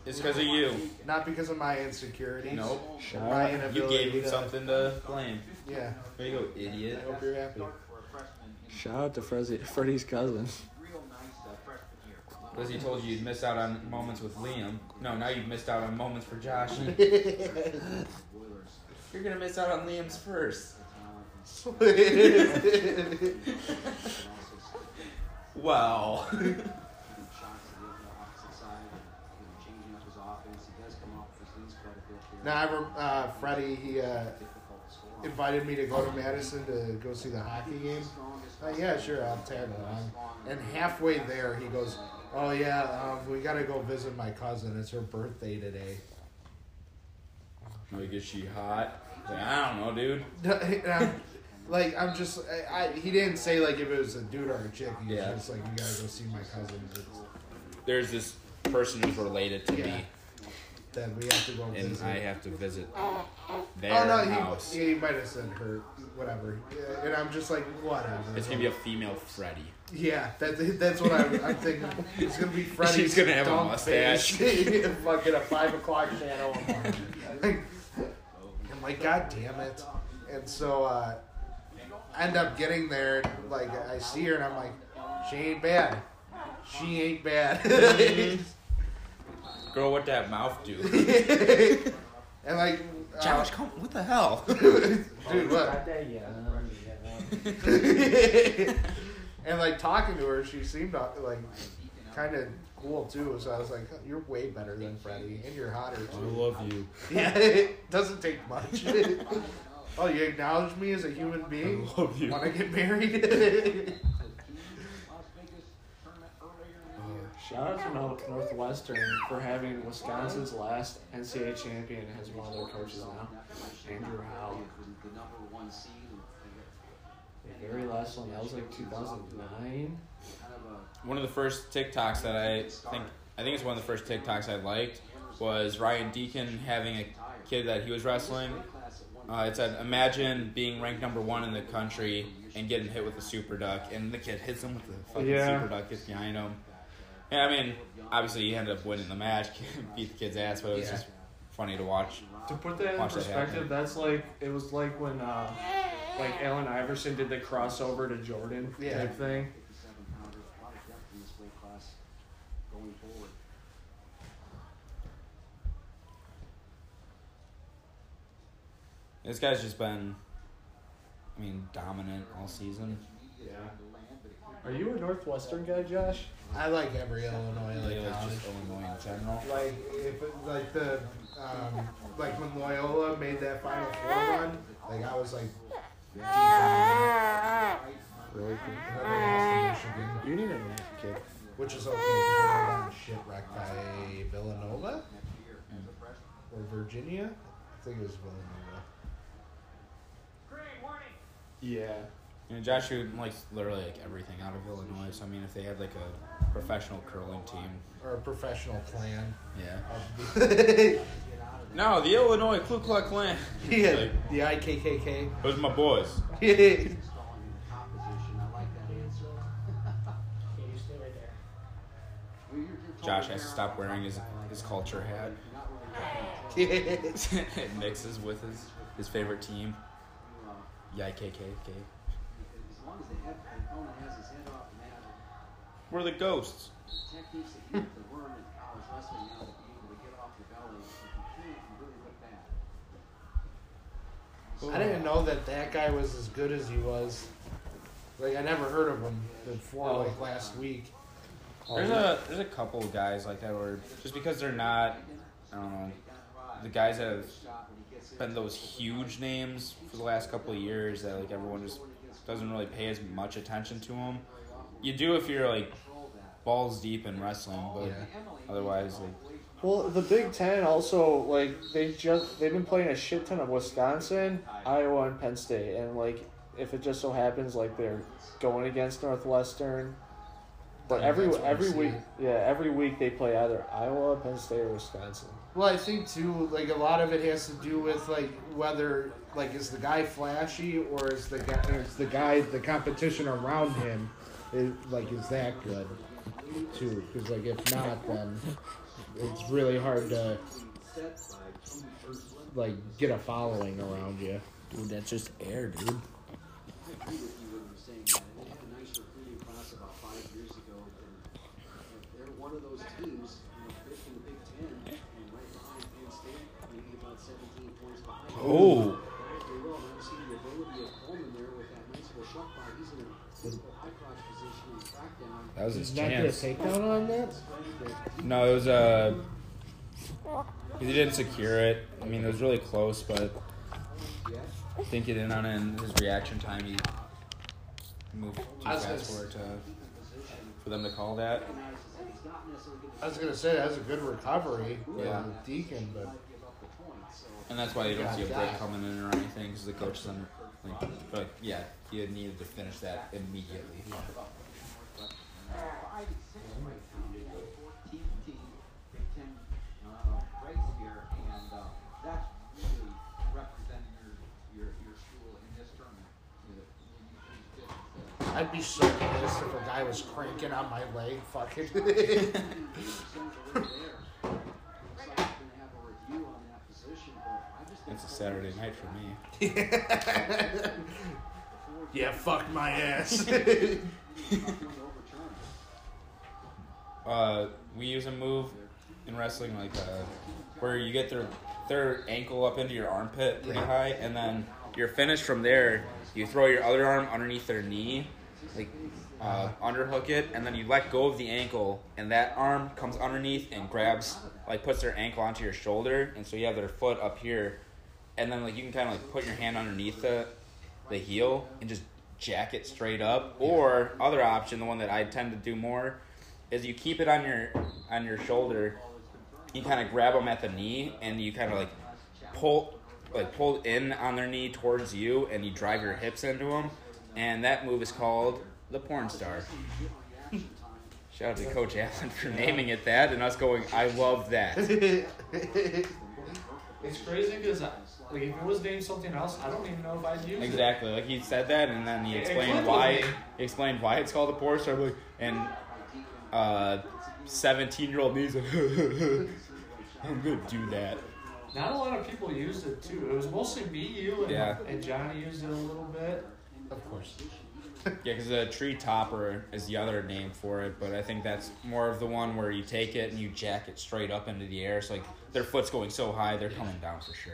is because of you. Not because of my insecurities. Nope. My Shut You inability gave him to- something to blame. Yeah. There you go, I idiot. hope you're happy. Shout out to Freddy, Freddie's cousin. Because he told you you'd miss out on moments with Liam. No, now you've missed out on moments for Josh. (laughs) You're gonna miss out on Liam's first. (laughs) Wow. (laughs) Now, I rem- uh, Freddie, he uh, invited me to go to Madison to go see the hockey game. Uh, yeah, sure, I'll tag along. And halfway there, he goes, "Oh yeah, um, we gotta go visit my cousin. It's her birthday today." like, is she hot? Like, I don't know, dude. (laughs) Like I'm just, I, I, he didn't say like if it was a dude or a chick. He was Yeah. just like, "You gotta go see my cousin." It's, There's this person who's related to Yeah. me, then we have to go and visit. I have to visit their oh no, he, yeah, he might have said her, whatever. And I'm just like, whatever. It's gonna be a female Freddy. Yeah, that, that's what I'm, I'm thinking. It's gonna be (laughs) Freddie's She's gonna have a mustache. (laughs) Fucking a five o'clock shadow. Like, I'm like, God damn it! And so uh, I end up getting there. and, Like I see her, and I'm like, she ain't bad. She ain't bad. (laughs) Girl, what that mouth do? and like, uh, Josh, come. What the hell? dude, what? And like talking to her, she seemed uh, like kind of cool too. So I was like, "You're way better than Freddie, and you're hotter too." I love you. (laughs) Yeah, it doesn't take much. (laughs) (laughs) oh, you acknowledge me as a human being? I love you. Want to get married? Shout out to North- Northwestern for having Wisconsin's last NCAA champion as one of their coaches now, Andrew Howe. The very last one, that was like 2009. One of the first TikToks that I think I think it's one of the first TikToks I liked was Ryan Deakin having a kid that he was wrestling. Uh, it said, "Imagine being ranked number one in the country and getting hit with a super duck, and the kid hits him with the fucking Yeah. super duck, gets behind him." Yeah, I mean, obviously he ended up winning the match, (laughs) beat the kid's ass, but it was Yeah. just funny to watch. To put that in Watch that perspective, that's like it was like when uh, like Allen Iverson did the crossover to Jordan Yeah. type thing. 57 pounder, a lot of depth in this weight class going forward. This guy's just been, I mean, dominant all season. Yeah. Are you a Northwestern guy, Josh? I like every Illinois Like, like college. just Illinois in general. Like if it, like the um, like when Loyola made that Final Four run, like I was like deep in that. Really? And then they lost to Michigan, You need a nap, kid. which is okay because they got shipwrecked by Villanova or Virginia. I think it was Villanova. Yeah. You know, Josh Wood likes literally like everything out of Illinois. So I mean, if they had like a professional curling team, Or a professional clan. yeah. (laughs) yeah, No, the Illinois Ku Klux Klan. (laughs) the IKKK. Those are my boys. Yeah. Opposition, I like that answer. Okay, you stay right there. Well, you're- you're Josh has to stop wearing his his culture hat. You're not really it mixes with his his favorite team. uh, YKKK. as long as I didn't know that that guy was as good as he was. Like I never heard of him before, Oh. like last week. There's a there's a couple of guys like that where just because they're not, I don't know, the guys that have been those huge names for the last couple of years that like everyone just doesn't really pay as much attention to them. You do if you're like balls deep in wrestling, but Yeah. otherwise like Well, the Big Ten also like they just they've been playing a shit ton of Wisconsin, Iowa, and Penn State, and like if it just so happens like they're going against Northwestern, but every that's what I every week, yeah, every week they play either Iowa, Penn State, or Wisconsin. Well, I think too, like a lot of it has to do with like whether like is the guy flashy or is the guy is the guy the competition around him is like is that good too? Because like if not, then it's really hard to like get a following around you. dude, that's just air, dude. I agree with you when you're saying that. And they had a nice recruiting class about five years ago. And if they're one of those teams, you know, fifth in the Big Ten, and right behind Penn State, maybe about 17 points behind. Oh. They will. And I've seen the ability of Coleman there with that nice little shot by. He's in a typical high crotch position in crackdown. That was his Not get a chance. takedown on that. No, it was uh he didn't secure it. I mean, it was really close, but I think he didn't on it. And his reaction time, he moved too fast for it to for them to call that. He's not necessarily going I was gonna say that was a good recovery, Yeah. Deakin, but to give up the points. So And that's why you don't see a break coming in or anything because the coach is under. Like, but yeah, he had needed to finish that immediately. five I'd be so pissed if a guy was cranking on my leg, fucking. (laughs) 80% already there. Looks like it's a review on that position, but I just think It's a Saturday night for me. (laughs) yeah, fuck my ass. Nothing to overturn. Uh, we use a move in wrestling like uh, where you get their their ankle up into your armpit pretty high, and then you're finished from there. You throw your other arm underneath their knee, like uh, underhook it, and then you let go of the ankle, and that arm comes underneath and grabs, like puts their ankle onto your shoulder, and so you have their foot up here, and then like you can kind of like put your hand underneath the the heel and just jack it straight up. Or other option, the one that I tend to do more, is you keep it on your on your shoulder. You kind of grab them at the knee and you kind of like pull like pull in on their knee towards you, and you drive your hips into them. And that move is called the porn star. Shout out to Coach Allen for naming it that, and us going, I love that. (laughs) It's crazy because like if it was named something else, I don't even know if I'd use Exactly. Like he said that, and then he It- it explained why. He explained why it's called the porn star. Like, and uh, seventeen-year-old me's like, (laughs) I'm gonna do that. not a lot of people used it too. It was mostly me, you, and, Yeah. and Johnny used it a little bit. Of course. (laughs) Yeah, because a tree topper is the other name for it, but I think that's more of the one where you take it and you jack it straight up into the air. So like their foot's going so high, they're coming down for sure.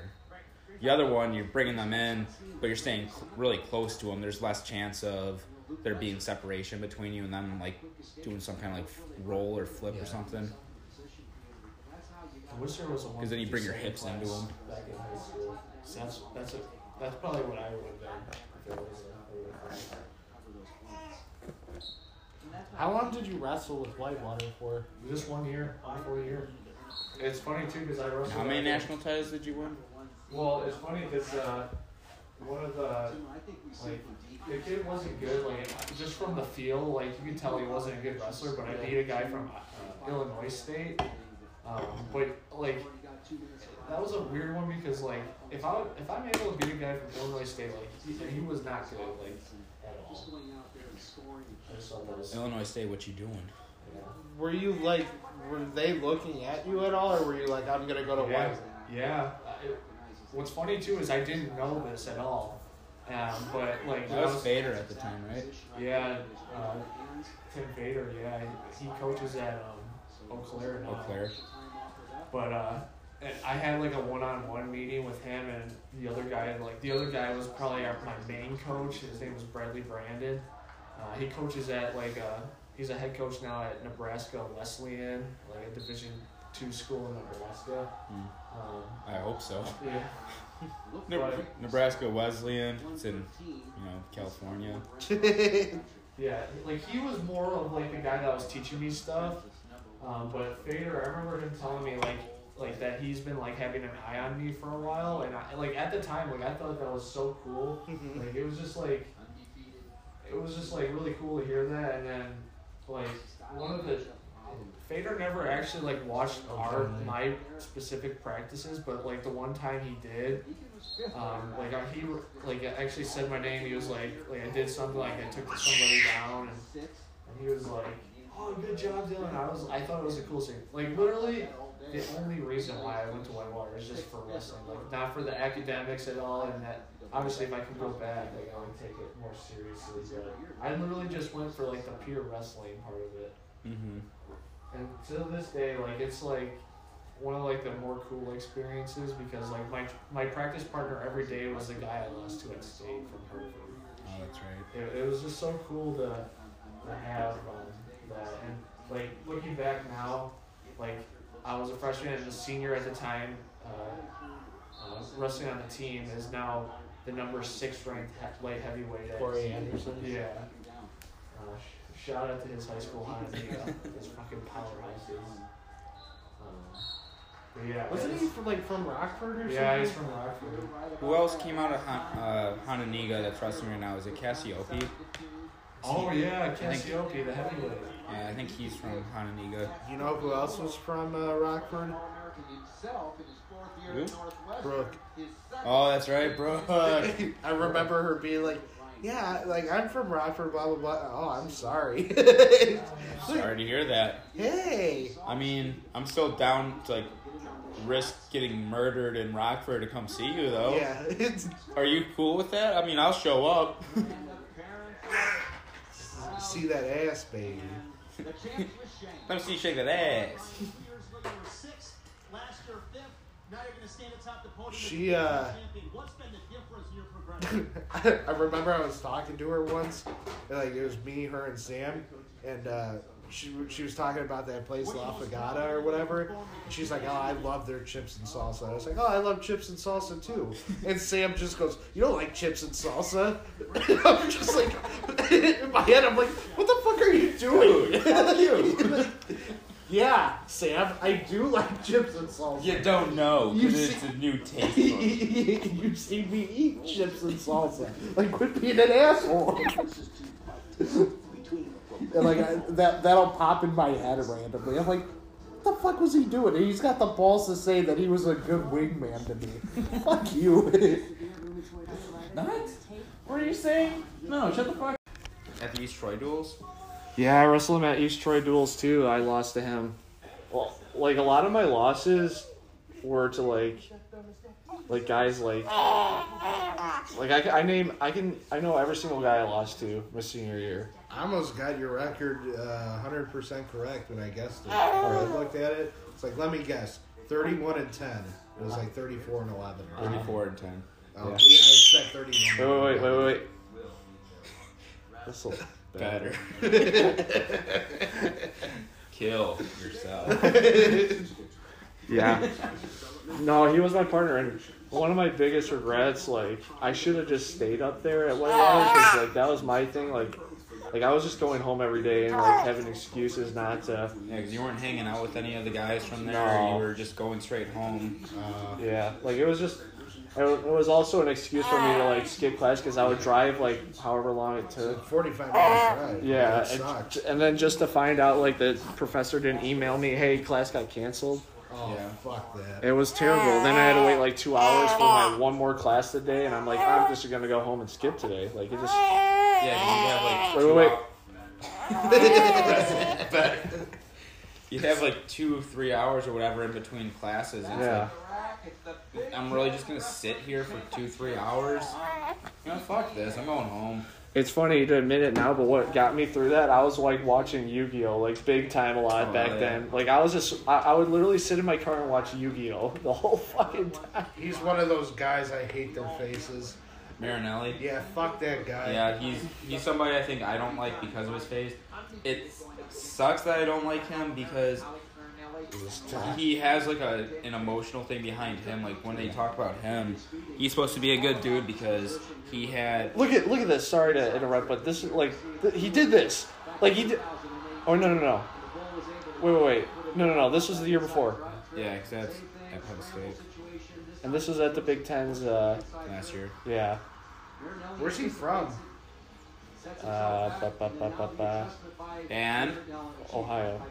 The other one, you're bringing them in, but you're staying cl- really close to them. There's less chance of there being separation between you and them, like doing some kind of like roll or flip or something. I wish there was a one. 'Cause then you bring your hips into Back in high school. So that's that's a, that's probably what I would have done if it was. A, How long did you wrestle with Whitewater for? just one year, one full year. It's funny too because I wrestled. How many national titles did you win? Well, it's funny because uh, one of the like the kid wasn't good. Like just from the feel, like you could tell he wasn't a good wrestler. But I beat a guy from uh, Illinois State. Um, but like that was a weird one because like if I if I'm able to beat a guy from Illinois State, like he, he was not good like at all. I just thought that Illinois State, what you doing? Were you like, were they looking at you at all, or were you like, I'm gonna go to yeah, White? yeah. Uh, it- what's funny too is I didn't know this at all. Um, but like when That I was was Vader at the time, right? Yeah, uh, Tim Vader. Yeah, he coaches at um, Eau Claire now. Eau Claire. But uh, and I had like a one-on-one meeting with him and the other guy. Like the other guy was probably our, my main coach. His name was Bradley Brandon. Uh, he coaches at like uh, he's a head coach now at Nebraska Wesleyan, like a Division two school in Nebraska. Hmm. Um, I hope so. yeah, Ne- Nebraska Wesleyan. It's in you know California. (laughs) yeah. Like he was more of like the guy that was teaching me stuff. Um, but Fader, I remember him telling me like like that he's been like having an eye on me for a while, and I, like at the time, like I thought that was so cool. Like it was just like it was just like really cool to hear that, and then like one of the Fader never actually like watched our my specific practices, but like the one time he did, um, like I, he like actually said my name. He was like like I did something like I took somebody down, and, and he was like, "Oh, good job, Dylan." I was I thought it was the coolest thing. Like literally, the only reason why I went to Whitewater is just for wrestling, like not for the academics at all, and that obviously if I could go back, like I would take it more seriously. But I literally just went for like the pure wrestling part of it, Mm-hmm. and to this day, like it's like one of like the more cool experiences because like my my practice partner every day was the guy I lost to at state from Hartford. Oh, that's right. It, it was just so cool to to have um, that and like looking back now, like I was a freshman and a senior at the time. Uh, uh, wrestling on the team is now the number six ranked he- light heavyweight. Corey senior. Anderson? Yeah. Uh, shout out to his high school Honolulu, (laughs) his fucking powerhouses. Um, but yeah, Wasn't it's- he from like from Rockford or something? Yeah, he's from Rockford. Who else came out of Han- uh, Hononegah that's wrestling right now? Is it Cassiope? Oh yeah, Cassiope, the heavyweight. Yeah, I think he's from Hononegah. You know who else was from uh, Rockford? Who? Brooke. Oh, that's right, bro. (laughs) I remember her being like, "Yeah, like I'm from Rockford, blah blah blah." Oh, I'm sorry. (laughs) Sorry to hear that. hey, I mean, I'm still down to like risk getting murdered in Rockford to come see you, though. yeah, it's (laughs) Are you cool with that? I mean, I'll show up. see that ass, baby. Let me see you shake that ass. Last year, fifth. Now you're going to stand atop the podium. She, uh. What's been the difference? I remember I was talking to her once, like it was me, her, and Sam, and uh, she she was talking about that place La Fagata or whatever. And she's like, "Oh, I love their chips and salsa." I was like, "Oh, I love chips and salsa too." And Sam just goes, "You don't like chips and salsa?" And (laughs) I'm just like, (laughs) in my head, I'm like, "What the fuck are you doing?" (laughs) you. yeah, Sam, I do like chips and salsa. You don't know, You because it's see- a new taste. book. You've seen me eat chips and salsa. Like, quit being an asshole. And like I, that, that'll pop in my head randomly. I'm like, what the fuck was he doing? And he's got the balls to say that he was a good wingman to me. (laughs) fuck you. What? What are you saying? No, shut the fuck. At the East Troy duels. Yeah, I wrestled him at East Troy Duels too. I lost to him. Well, like a lot of my losses, were to like, like guys like, like I, I name I can I know every single guy I lost to my senior year. I almost got your record uh, 100% correct when I guessed it. I looked at it. It's like, let me guess. 31 and 10. It was like 34 and 11. Right? 34 and 10. Oh, Yeah. yeah. I said 31. Wait wait wait wait wait. This'll (laughs) Better. (laughs) Kill yourself. (laughs) Yeah. No, he was my partner, and one of my biggest regrets, like, I should have just stayed up there at what it was, 'cause, like, that was my thing, like, like I was just going home every day and like having excuses not to. Yeah, because you weren't hanging out with any of the guys from there. No. You were just going straight home. Uh, Yeah, like it was just. It was- also an excuse for me to like skip class because I would drive like however long it took. 45 minutes drive. Yeah, and, and then just to find out like the professor didn't email me, hey, class got canceled. Oh, Yeah. fuck that. It was terrible. Then I had to wait like two hours for my one more class today, and I'm like, I'm just gonna go home and skip today. Like it just. Yeah, you have like Wait, two wait, wait. (laughs) hou- You'd have like two, three hours or whatever in between classes. It's Yeah. like, I'm really just gonna sit here for two, three hours. You know, fuck this. I'm going home. It's funny to admit it now, but what got me through that, I was like watching Yu-Gi-Oh, like big time a lot Oh, back yeah. then. Like I was just, I, I would literally sit in my car and watch Yu-Gi-Oh (laughs) the whole fucking time. He's one of those guys I hate their faces. Marinelli. Yeah, fuck that guy. Yeah, he's he's somebody I think I don't like because of his face. It sucks that I don't like him because he has like a an emotional thing behind him. Like when they talk about him, he's supposed to be a good dude because he had Look at, look at this. Sorry to interrupt, but this is like, th- he did this. Like he did. Oh no no no. Wait wait wait. No no no. This was the year before, yeah, 'cause that's at Penn State and this was at the Big Ten's. Uh, last year. yeah. Where's he from? Uh, ba, ba, ba. And Ohio.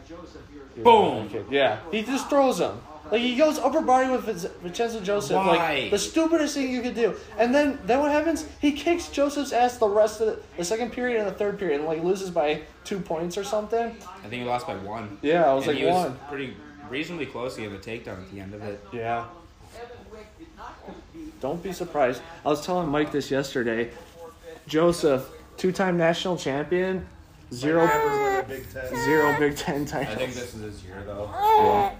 Boom! Yeah, he just throws him. Like he goes upper body with Vince- Vincenzo Joseph. Why? Like the stupidest thing you could do. And then then what happens? He kicks Joseph's ass the rest of the, the second period and the third period, and like loses by two points or something. I think he lost by one. Yeah, I was and like he was one. pretty reasonably close to getting a takedown at the end of it. Yeah. Don't be surprised. I was telling Mike this yesterday. Joseph, two-time national champion, zero Never win a Big Ten. zero Big Ten I think this is his year though. Yeah.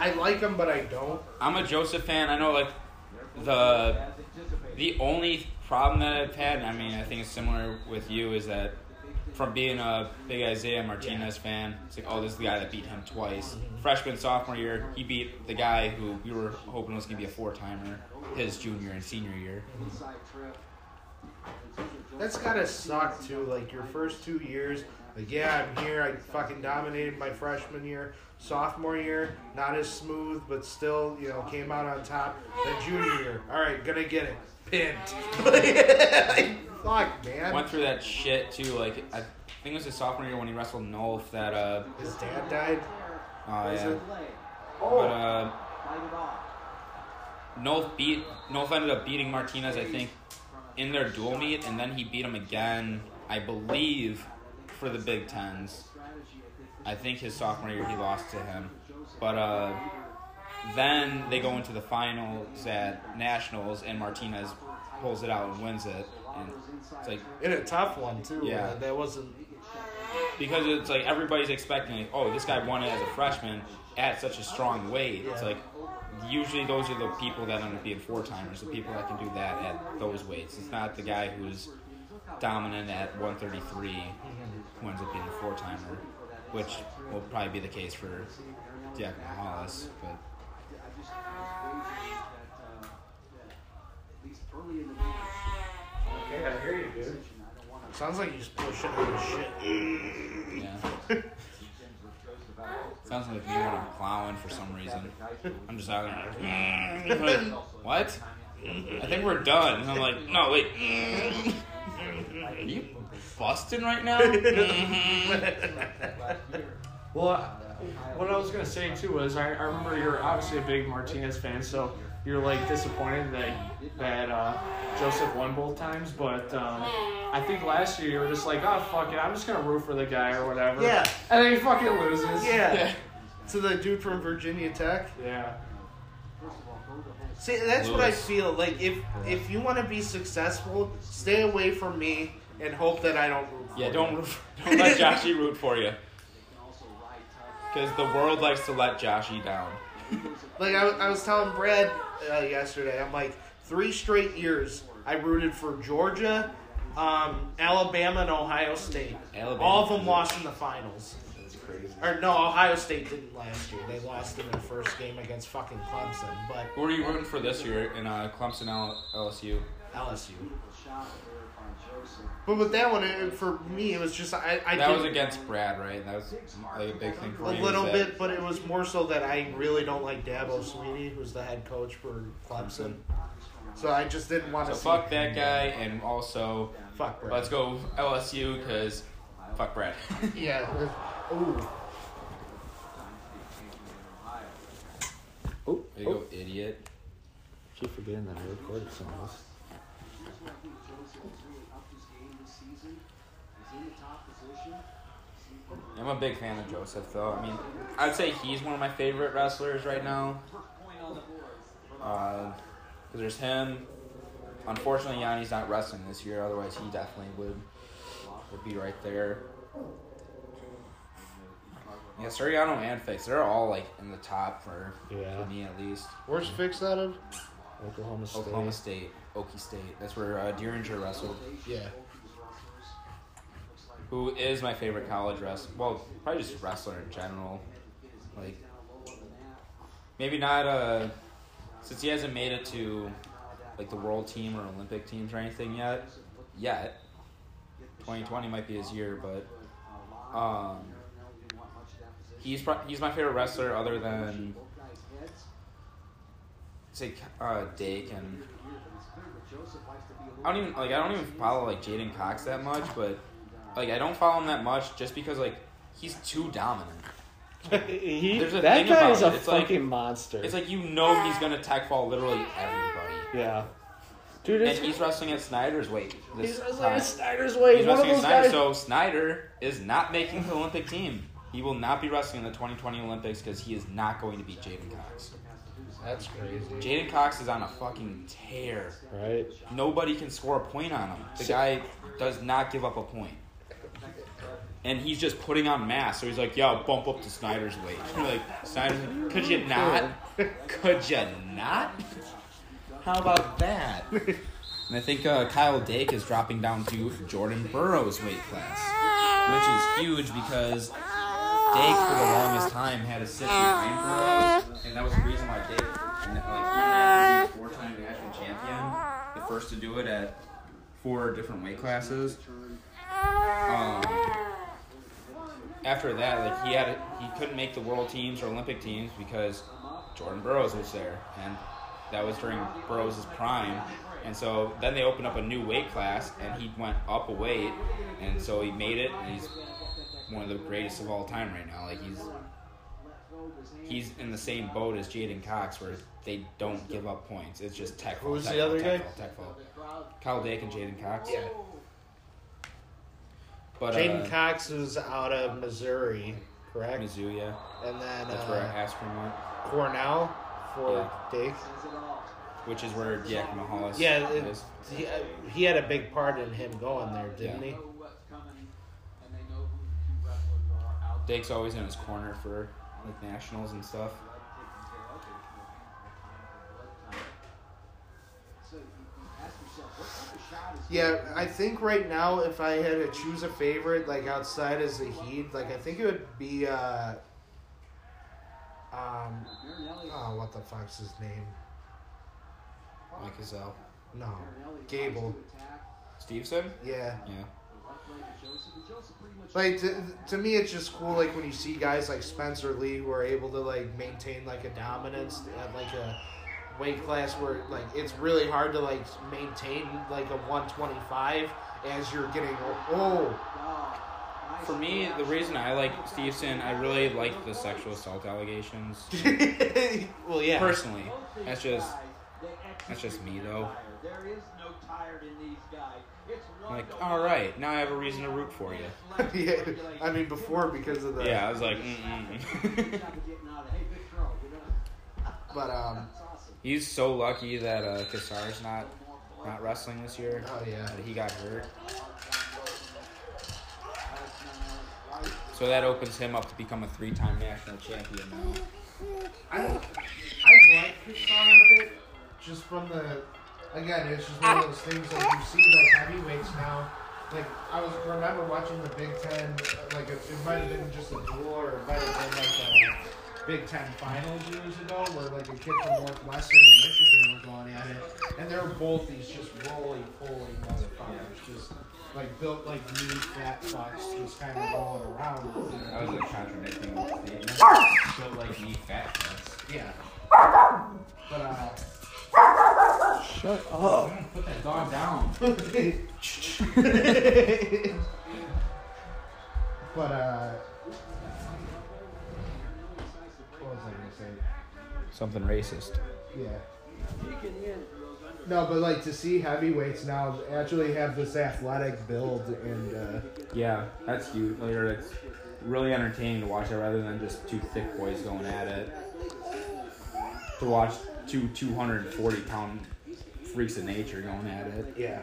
I like him, but I don't. I'm a Joseph fan. I know like the the only problem that I've had, and I mean I think it's similar with you, is that from being a big Isaiah Martinez fan, it's like oh this is the guy that beat him twice. Freshman sophomore year, he beat the guy who we were hoping was gonna be a four timer his junior and senior year. Mm-hmm. That's gotta suck too. Like your first two years, like yeah, I'm here. I fucking dominated my freshman year. Sophomore year, not as smooth, but still, you know, came out on top. Then junior year, all right, gonna get it pinned. (laughs) Fuck, man. Went through that shit too. Like I think it was his sophomore year when he wrestled Nolf. That uh, His dad died. oh Was yeah, it? but uh. Nolf beat Nolf ended up beating Martinez, I think, in their dual meet, and then he beat him again, I believe, for the Big Tens. I think his sophomore year he lost to him, but uh, then they go into the finals at nationals, and Martinez pulls it out and wins it, and it's like In a tough one too. Yeah. that wasn't. because it's like everybody's expecting like, oh, this guy won it as a freshman at such a strong weight. It's like usually those are the people that end up being four timers, the people that can do that at those weights. It's not the guy who's dominant at 133 who ends up being a four timer, which will probably be the case for Jack Hollis. But Okay, I hear you, dude. Sounds like he's pushing on shit. yeah. (laughs) Sounds like me when plowing for some reason. I'm just out there mm. like, what? I think we're done. And I'm like, no, wait. (laughs) Are you busting right now? (laughs) Well, what I was gonna say too was I, I remember you're obviously a big Martinez fan, so you're like disappointed that that uh, Joseph won both times. But um, I think last year you were just like, oh fuck it, I'm just gonna root for the guy or whatever. Yeah. And then he fucking loses. Yeah. to the dude from Virginia Tech. Yeah. See, that's what I feel like. If if you want to be successful, stay away from me and hope that I don't. Root for Yeah, don't (laughs) don't let Joshy root for you. Because the world likes to let Joshy down. Like I, I was telling Brad uh, yesterday, I'm like three straight years I rooted for Georgia, um, Alabama, and Ohio State. Alabama. All of them lost in the finals. That's crazy. Or no, Ohio State didn't last year. They lost in their first game against fucking Clemson, but Who are you rooting for this year in uh, Clemson L- LSU? LSU. But with that one, it, for me, it was just I. I That did was against Brad, right? That was like a big thing for a you. little bit, but it was more so that I really don't like Dabo Swinney, who's the head coach for Clemson. So I just didn't want So to. fuck that guy, and also Fuck Brad. let's go LSU because fuck Brad. (laughs) Yeah. Ooh. Oh, there you go, oh. idiot. Keep forgetting that I recorded some of this. I'm a big fan of Joseph, though. I mean, I'd say he's one of my favorite wrestlers right now. Because there's him. Unfortunately, Yianni's not wrestling this year. Otherwise, he definitely would would be right there. Yeah, Suriano and Fix, they're all like in the top for, Yeah. for me at least. Where's Fix out of? Oklahoma State. Oklahoma State, Okie State. That's where uh, Dieringer wrestled. Yeah. Who is my favorite college wrestler? Well, probably just wrestler in general. Like, maybe not uh, since he hasn't made it to like the world team or Olympic teams or anything yet. Yet, 2020 might be his year, but um, he's pro- he's my favorite wrestler other than say uh, Dake and I don't even like I don't even follow like J'den Cox that much, but like I don't follow him that much just because like he's too dominant. (laughs) he, There's a that thing guy about is a it. It's like- fucking monster. It's like you know he's gonna tech fall literally everybody, yeah. Dude, and he's wrestling at Snyder's weight. This he's wrestling time. at Snyder's way. He's One wrestling at those Snyder, guys. so Snyder is not making the Olympic team. He will not be wrestling in the 2020 Olympics because he is not going to beat J'den Cox. That's crazy. J'den Cox is on a fucking tear. right? Nobody can score a point on him. The guy does not give up a point. And he's just putting on mass. So he's like, yo, bump up to Snyder's weight. You're like, Snyder's could you not? Could you not? How about that? And I think uh, Kyle Dake is dropping down to Jordan Burroughs' weight class, which is huge because Dake for the longest time had a sit behind Burroughs, and that was the reason why Dake, like, being a four-time national champion, the first to do it at four different weight classes. Um, after that, like he had, he couldn't make the world teams or Olympic teams because Jordan Burroughs was there, and that was during Burroughs' prime. And so then they opened up a new weight class, and he went up a weight, and so he made it, and he's one of the greatest of all time right now. Like he's he's in the same boat as J'den Cox, where they don't give up points. It's just tech. Who's tech the other tech guy? Tech Kyle Dake and J'den Cox. Yeah. But J'den uh, Cox is out of Missouri, correct? Mizzou, yeah, And then that's where uh, Askren went, Cornell for Yeah. Dake. which is where Diakono Hollis Yeah, it, is. he, uh, he had a big part in him going there, didn't Yeah. he? Dake's always in his corner for like nationals and stuff. Yeah, I think right now, if I had to choose a favorite, like outside as the Heat, like I think it would be, uh, um, oh, what the fuck's his name? Mike Gazelle. No, Gable. Steveson? Yeah, Yeah. like to, to me, it's just cool. Like when you see guys like Spencer Lee who are able to like maintain like a dominance at like a weight class where like it's really hard to like maintain like a 125 as you're getting oh For me, the reason I like Steveson, I really like the sexual assault allegations. (laughs) well yeah Personally, that's just that's just me though. There is no tired in these guys. I'm like, all right, now I have a reason to root for you. (laughs) yeah, I mean before because of the Yeah, I was like, mm-mm. (laughs) but um He's so lucky that uh, Cassar's not not wrestling this year. oh yeah That he got hurt. So that opens him up to become a three-time national champion now. I I like Kishara a bit just from the again it's just one of those things like you see like heavyweights now like I was remember watching the Big Ten like it, it might have been just a duel or it might have been like a Big Ten finals years ago where like a kid from Northwestern and Michigan were going at it and they're both these just roly poly motherfuckers just like built like me fat fucks just kind of rolling around. I was a contradicting the statement. Built like me, fat fucks. Yeah. But uh Shut up. Put that dog down. (laughs) but uh Something racist. Yeah. No, but like to see heavyweights now actually have this athletic build and uh Yeah, that's huge. Like, it's really entertaining to watch that rather than just two thick boys going at it. To watch two 240 pound freaks of nature going at it. yeah.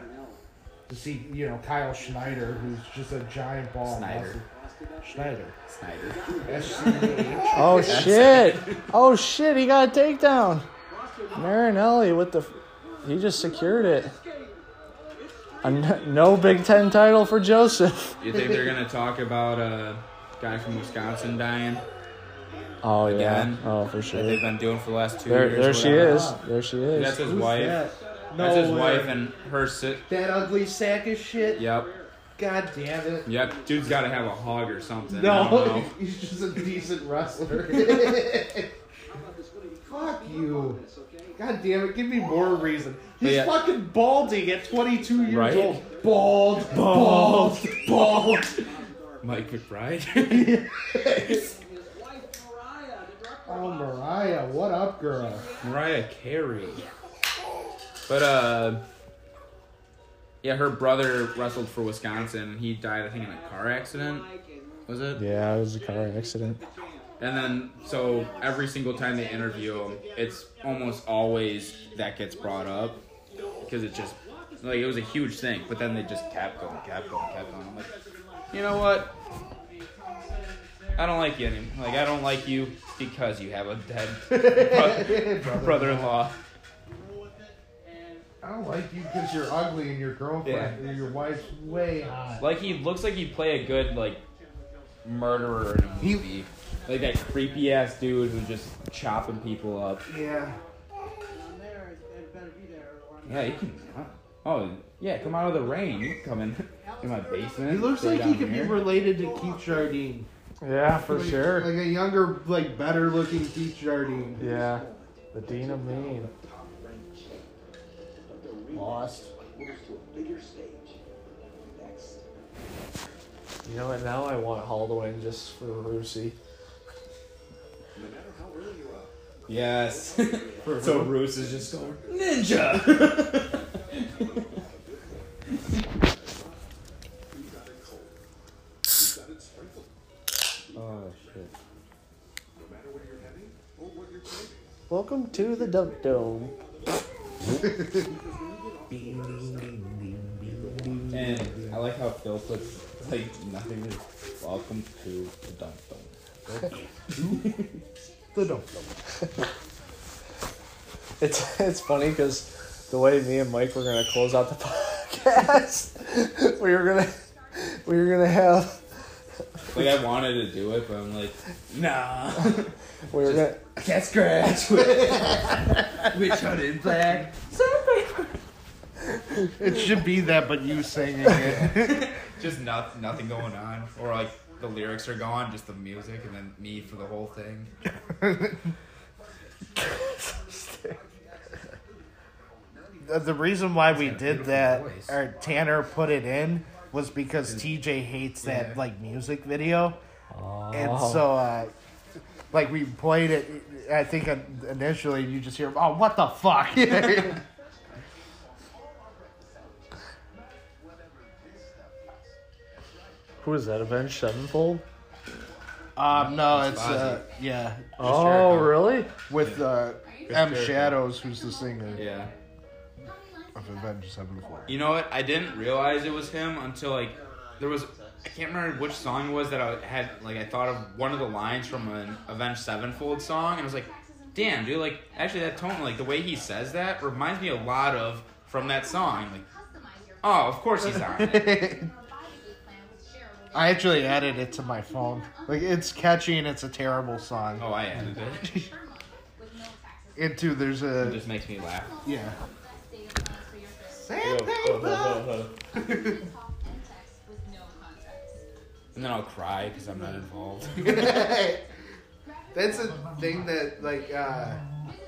To see, you know, Kyle Schneider, who's just a giant ball Snyder. Muscle. Schneider. Snyder. Oh shit! Oh shit! He got a takedown. Marinelli with the, he just secured it. A n- no Big Ten title for Joseph. You think they're gonna talk about a guy from Wisconsin dying Oh yeah. Again? Oh for that sure. they've been doing for the last two There, years? there she whatever? is. There she is. That's is. his wife. No That's his way. wife and her sit. That ugly sack of shit. Yep. God damn it. Yep. Dude's got to have a hog or something. No, (laughs) he's just a decent wrestler. (laughs) Fuck you. God damn it, give me more reason. He's Yeah. fucking balding at 22 years Right? old. Bald, bald, (laughs) bald. Mike McBride. Oh, Mariah, what up, girl? Mariah Carey. But uh, yeah, her brother wrestled for Wisconsin. He died, I think, in a car accident. Was it? Yeah, it was a car accident. And then, so every single time they interview him, it's almost always that gets brought up because it just like it was a huge thing. But then they just kept going, kept going, kept going. I'm like, you know what? I don't like you anymore. Like I don't like you because you have a dead (laughs) bro- brother-in-law. I don't like you because you're ugly and your girlfriend, Yeah. your wife's way hot. Like he looks like he'd play a good like murderer in a He- movie. like that creepy ass dude who's just chopping people up. Yeah. Yeah, he can. Oh, yeah, come out of the rain. You can come in (laughs) in my basement. He looks like he could here. be related to Keith Jardine. Yeah, for Like- sure. Like a younger, like better looking Keith Jardine. Yeah, the Dean of Maine. Lost. You know what? Now I want Haldwin just for Rusi. Yes. (laughs) (laughs) so Bruce is just going ninja. (laughs) oh shit. Welcome to the Dunk Dome. And I like how Phil puts like nothing is welcome to the dump dump. (laughs) The dum dum. (laughs) It's it's funny because the way me and Mike were gonna close out the (laughs) podcast, we were gonna we were gonna have Like I wanted to do it, but I'm like, nah. we were gonna Cat scratch. Which one is black? It should be that, but you singing it. (laughs) Just not, nothing going on, or like the lyrics are gone, just the music, and then me for the whole thing. (laughs) The- the reason why we He's got a did that, voice. or Tanner put it in, was because TJ hates that Yeah. like music video, and Oh. so uh, like we played it. I think uh, initially you just hear, "Oh, what the fuck." (laughs) Who is that? Avenged Sevenfold? Um, no, It's it's uh, yeah, Oh, Jericho. really? with uh, M Jericho. Shadows, who's the singer Yeah. of Avenged Sevenfold. You know what? I didn't realize it was him until like there was I can't remember which song it was that I had like I thought of one of the lines from an Avenged Sevenfold song and I was like, damn, dude, like actually that tone, like the way he says that reminds me a lot of from that song. Like, oh, of course he's on. (laughs) I actually added it to my phone. Like it's catchy and it's a terrible song. Oh, I added it. Into there's a. It a just makes me laugh. yeah. And then I'll cry because I'm not involved. (laughs) That's a thing that like uh,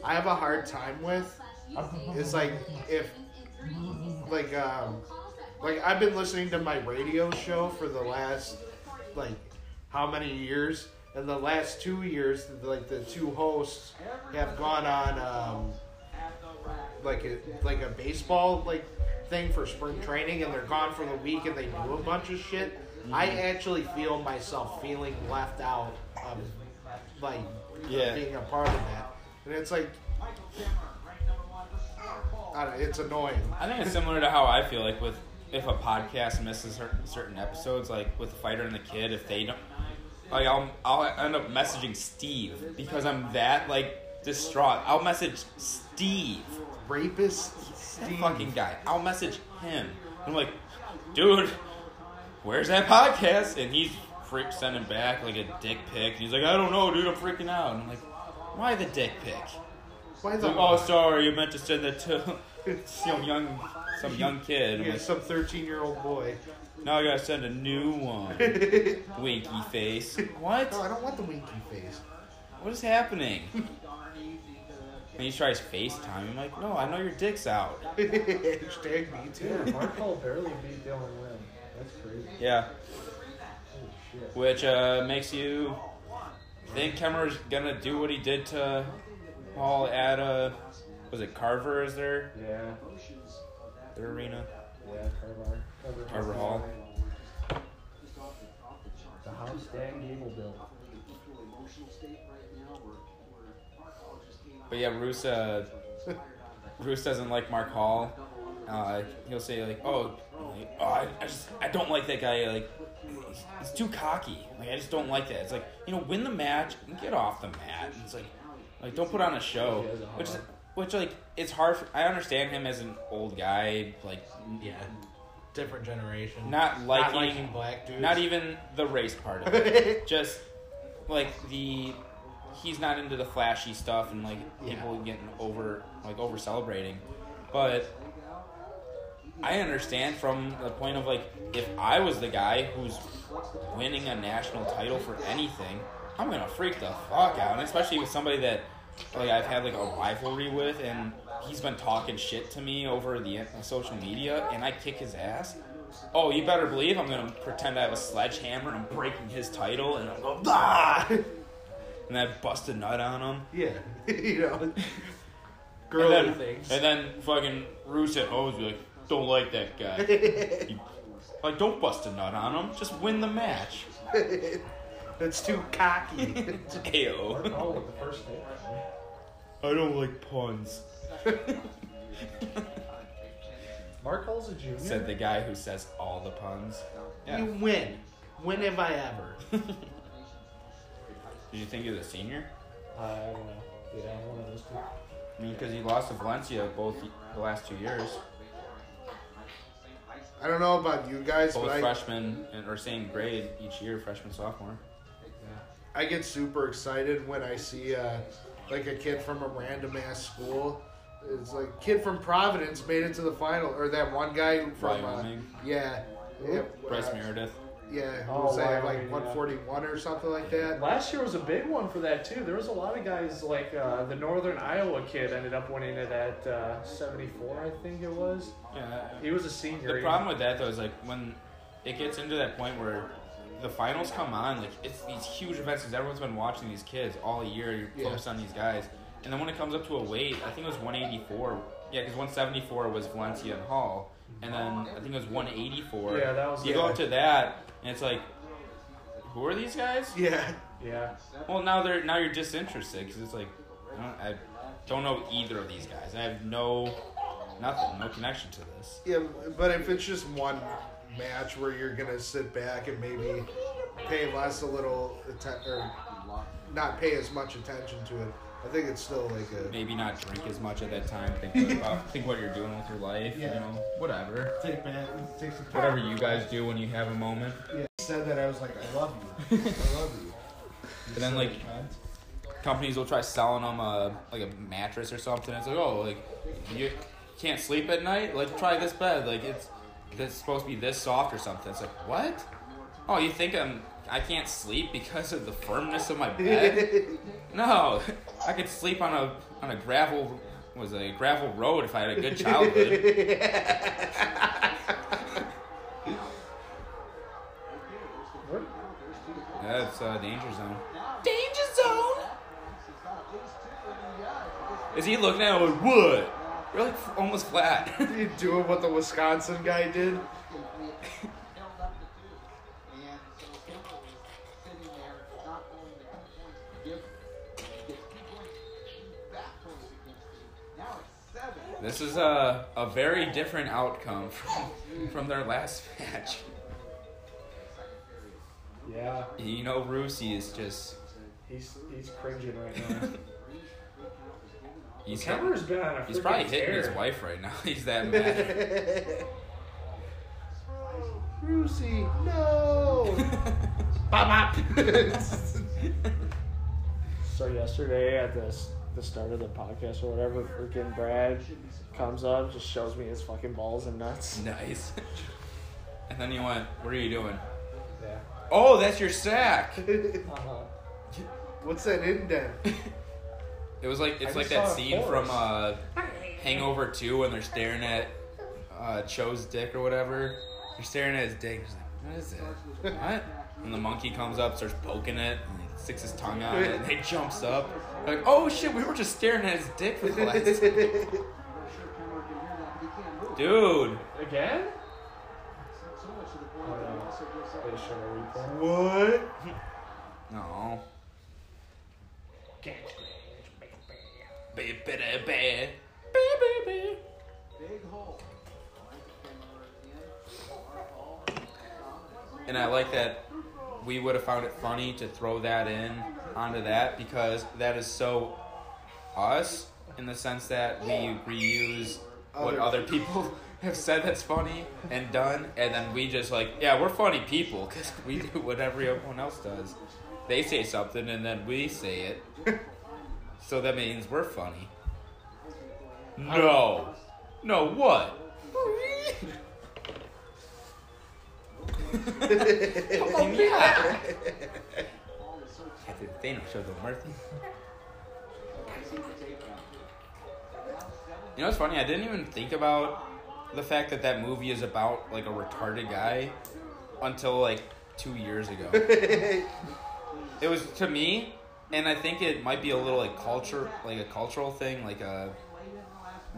I have a hard time with. It's like if like um like I've been listening to my radio show for the last like how many years? And the last two years like the two hosts have gone on um like a like a baseball like thing for spring training and they're gone for the week and they do a bunch of shit. I actually feel myself feeling left out of like Yeah. being a part of that. And it's like I don't know, it's annoying. I think it's similar to how I feel like with if a podcast misses certain episodes, like with the fighter and the kid, if they don't, like I'll I'll end up messaging Steve because I'm that like distraught. I'll message Steve, rapist Steve. fucking guy. I'll message him. I'm like, dude, where's that podcast? And he's freak sending back like a dick pic. And he's like, I don't know, dude. I'm freaking out. And I'm like, why the dick pic? Why the like, oh, sorry, you meant to send that to (laughs) some young some young kid. Yeah, like, some 13 year old boy Now I gotta send a new one. (laughs) Winky face. What? no i don't want the winky face What is happening? And he tries FaceTime. I'm like, no, I know your dick's out. (laughs) hashtag me too Mark Hall barely beat Dylan Wynn. That's crazy. Yeah. Which uh, makes you think Kemmer's gonna do what he did to Paul at uh, was it Carver? Is there Yeah, their arena? yeah, Carver. Carver, Carver Hall. The house Dan Gable built. But yeah, Roos, uh, Roos doesn't like Mark Hall. Uh, he'll say like, "Oh, like, oh, I, I just I don't like that guy. Like, he's, he's too cocky. Like, I just don't like that. It's like you know, win the match and get off the mat. It's like, like don't put on a show. Which, is, which like, it's hard. For, I understand him as an old guy. Like, yeah different generation not Not liking, liking black dudes not even the race part of it. (laughs) just like the he's not into the flashy stuff and like people getting over like over celebrating but i understand from the point of like if i was the guy who's winning a national title for anything i'm gonna freak the fuck out and especially with somebody that like i've had like a rivalry with and he's been talking shit to me over the uh, social media and i kick his ass Oh, you better believe I'm gonna pretend I have a sledgehammer and I'm breaking his title and I'm going, (laughs) ah! and I bust a nut on him. yeah (laughs) you know And then, things and then fucking Roos always be like, don't like that guy. You- (laughs) like, don't bust a nut on him. Just win the match. That's too cocky. (laughs) Ayo. Oh, with the first name. I don't like puns. (laughs) Mark Hall's a junior. Said the guy who says all the puns. Yeah. You win. When have I ever? (laughs) Did you think he was a senior? I don't know. Yeah, one of those two. I mean, because he lost to Valencia both the last two years. I don't know about you guys, Both but I, freshmen and or same grade each year, freshman sophomore. I get super excited when I see uh, like a kid from a random ass school. It's like kid from Providence made it to the final, or that one guy from uh, yeah, yeah, Bryce uh, Meredith. yeah, who Oh, was that Wyoming, like yeah. 141 or something like that. Last year was a big one for that too. There was a lot of guys like uh, the Northern Iowa kid ended up winning it at uh, 74, I think it was. Yeah. He was a senior. The problem with that though is like when it gets into that point where the finals come on, like it's these huge events because everyone's been watching these kids all year. You're Yeah. focused on these guys, and then when it comes up to a weight, I think it was 184. Yeah, because 174 was Valencia and Hall, and then I think it was 184. Yeah, that was You the- go up to that, and it's like who are these guys? Yeah. Yeah. Well, now they're now you're disinterested because it's like I don't, I don't know either of these guys. I have no nothing, no connection to this. Yeah, but if it's just one match where you're gonna sit back and maybe pay less a little atten- or not pay as much attention to it, I think it's still like a Maybe not drink as much at that time. Think about (laughs) think what you're doing with your life. Yeah. You know, whatever. take back, take some Whatever you guys do when you have a moment. Yeah, said that I was like, I love you, (laughs) I love you. And then like companies will try selling them a like a mattress or something. It's like, oh, like you can't sleep at night. Like try this bed. Like it's it's supposed to be this soft or something. It's like what? Oh, you think I'm I can't sleep because of the firmness of my bed? (laughs) No, I could sleep on a on a gravel was a gravel road if I had a good childhood. That's uh, danger zone. Danger zone. Is he looking at it like what? You're like almost flat. (laughs) you doing what the Wisconsin guy did? This This is a, a very different outcome from, from their last match. Yeah, You know, Rusi is just. he's he's cringing right now. (laughs) He's, Kemmer's been on a he's probably hitting his wife right now. (laughs) He's that (laughs) mad. Brucey, no! (laughs) Bop, bop. So yesterday at the the start of the podcast or whatever, freaking Brad comes up, just shows me his fucking balls and nuts. nice. And then he went, What are you doing? Yeah. Oh, that's your sack. Uh-huh. What's that indent? It was like it's I like that scene from uh, Hangover 2 when they're staring at uh, Cho's dick or whatever. They're staring at his dick. He's like, what is it? What? And the monkey comes up, starts poking it, and he sticks his tongue out it, and he jumps up. Like, oh shit, we were just staring at his dick for the last. (laughs) Dude, Again? (laughs) No. They show a replay. what? no. Baby, baby, baby, baby. Big hole. And I like that we would have found it funny to throw that in onto that because that is so us in the sense that we reuse what Other other people (laughs) have said that's funny and done, and then we just like, yeah, we're funny people because (laughs) we do what everyone else does. They say something and then we say it, (laughs) so that means we're funny. No, no, what? oh (laughs) yeah. (laughs) Show the Murphy. You know what's funny? I didn't even think about the fact that that movie is about like a retarded guy until like two years ago. (laughs) it was to me, and I think it might be a little like culture, like a cultural thing, like a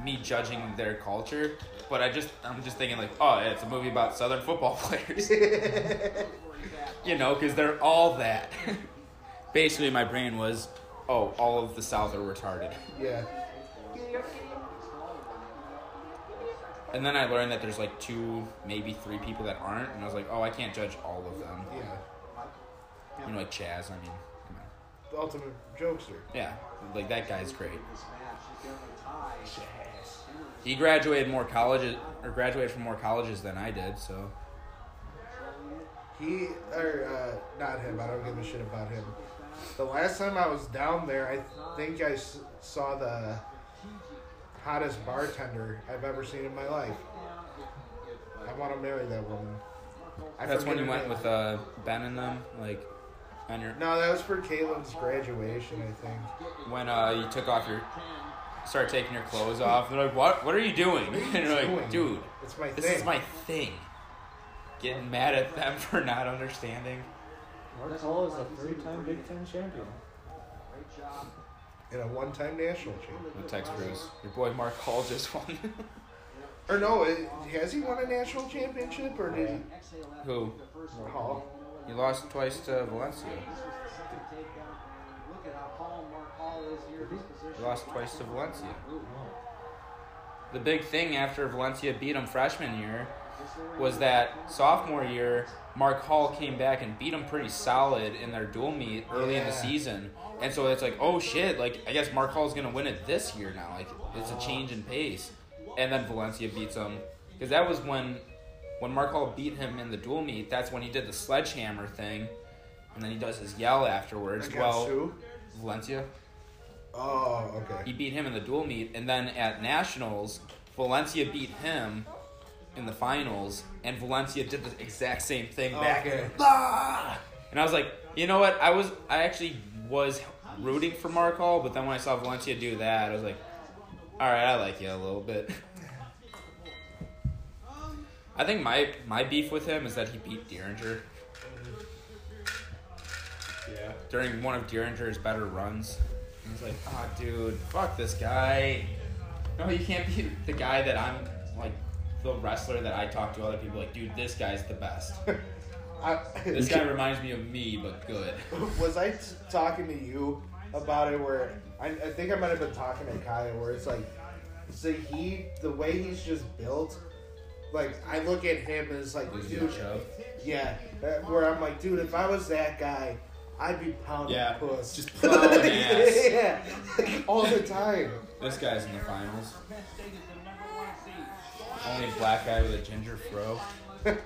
me judging their culture. But I just, I'm just thinking like, oh, yeah, it's a movie about Southern football (laughs) players. (laughs) you know, because they're all that. (laughs) Basically, my brain was, oh, all of the South are retarded. Yeah. And then I learned that there's like two, maybe three people that aren't, and I was like, oh, I can't judge all of them. Yeah. You know, like Chaz. I mean, come on. The ultimate jokester. Yeah, like that guy's great. He graduated more colleges, or graduated from more colleges than I did. So He, or, uh, not him, I don't give a shit about him. The last time I was down there, I think I saw the hottest bartender I've ever seen in my life. I want to marry that woman. I that's when you her went name. with uh, Ben and them, like on your No, that was for Caitlin's graduation, I think. when uh, you took off your, started taking your clothes off. They're like, what? What are you doing? (laughs) And you're doing? like, dude, It's my this thing. is my thing. Getting mad at them (laughs) for not understanding. Mark Hall is a three-time Big Ten champion. In a one-time national champion. No text Bruce. Your boy Mark Hall just (laughs) won. Or no, has he won a national championship, or did he? Who? Hall. He lost twice to Valencia. Look at how calm Mark Hall is here. He lost twice to Valencia. The big thing after Valencia beat him freshman year was that sophomore year, Mark Hall came back and beat him pretty solid in their dual meet early in the season. And so it's like, oh shit, like I guess Mark Hall's gonna win it this year now. Like it's a change in pace. And then Valencia beats him. Because that was when when Mark Hall beat him in the dual meet, that's when he did the sledgehammer thing. And then he does his yell afterwards. Against well who? Valencia. Oh, okay. He beat him in the dual meet, and then at nationals, Valencia beat him in the finals, and Valencia did the exact same thing back. Okay. Ah! And I was like, you know what? I was I actually was rooting for Mark Hall, but then when I saw Valencia do that, I was like, all right, I like you a little bit. (laughs) I think my my beef with him is that he beat Dieringer Yeah. during one of Dieringer's better runs. I was like, oh, dude, fuck this guy. No, you can't be the guy that I'm like the wrestler that I talk to other people like, dude, this guy's the best. (laughs) I, (laughs) This guy reminds me of me, but good. (laughs) was I t- talking to you about it? Where I, I think I might have been talking to Kaya, where it's like, so he, the way he's just built, like I look at him as like, Lose dude, your yeah, where I'm like, dude, if I was that guy, I'd be pounding Yeah, puss, just (laughs) plowing ass. yeah, all the time. This guy's in the finals. Only black guy with a ginger fro. (laughs)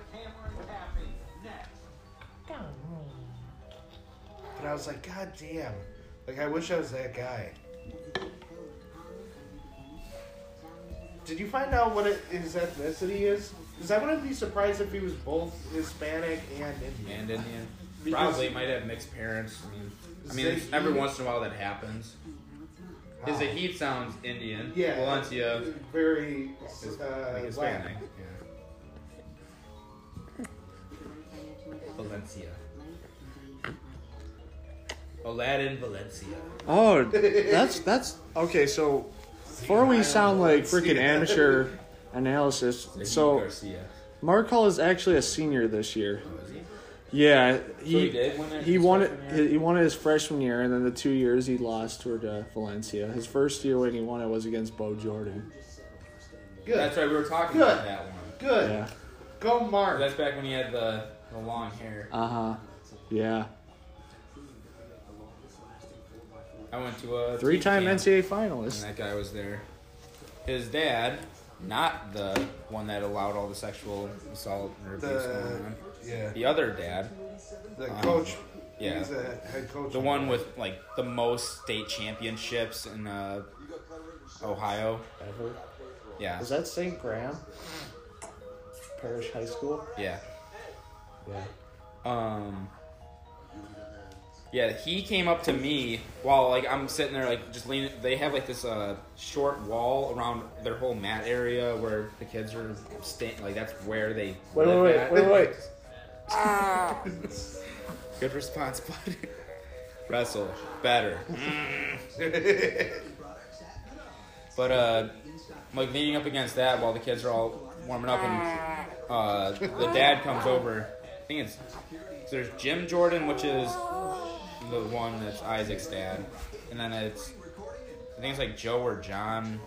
But I was like, God damn, like I wish I was that guy. Did you find out what it, his ethnicity is? Because I wouldn't be surprised if he was both Hispanic and Indian. And Indian. Because- Probably might have mixed parents. I mean, I mean, Zahid- every once in a while that happens. His Wow. Zahid sounds Indian. Yeah, Valencia very is uh, like Latin. Hispanic. Yeah. Valencia. Aladdin Valencia. Oh, that's that's okay. So before we sound like freaking amateur analysis, so Garcia. Mark Hall is actually a senior this year. Oh, is he? Yeah, he he did win it he his won it. freshman year? He won it his freshman year, and then the two years he lost were to Valencia. His first year when he won it was against Bo Jordan. Good. That's right. We were talking Good. about that one. Good. Yeah. Go Mark. That's back when he had the, the long hair. Uh huh. Yeah. I went to a Three-time team camp. NCAA And finalist. that guy was there. His dad, not the one that allowed all the sexual assault or abuse the going on. yeah, The other dad, the um, coach. yeah. he's a head coach. the one with like the most state championships in uh, Ohio. Ever. Yeah, Is that St. Graham? Parish High School. yeah. Yeah. Um. Yeah, he came up to me while like I'm sitting there like just leaning. They have like this uh short wall around their whole mat area where the kids are staying. Like that's where they Wait, live wait, at. wait, wait, wait. Good response, bud. Wrestle better. but uh, I'm like leaning up against that while the kids are all warming up, and uh, the dad comes over. I think it's so there's Jim Jordan, which is the one that's Isaac's dad, and then it's I think it's like Joe or John.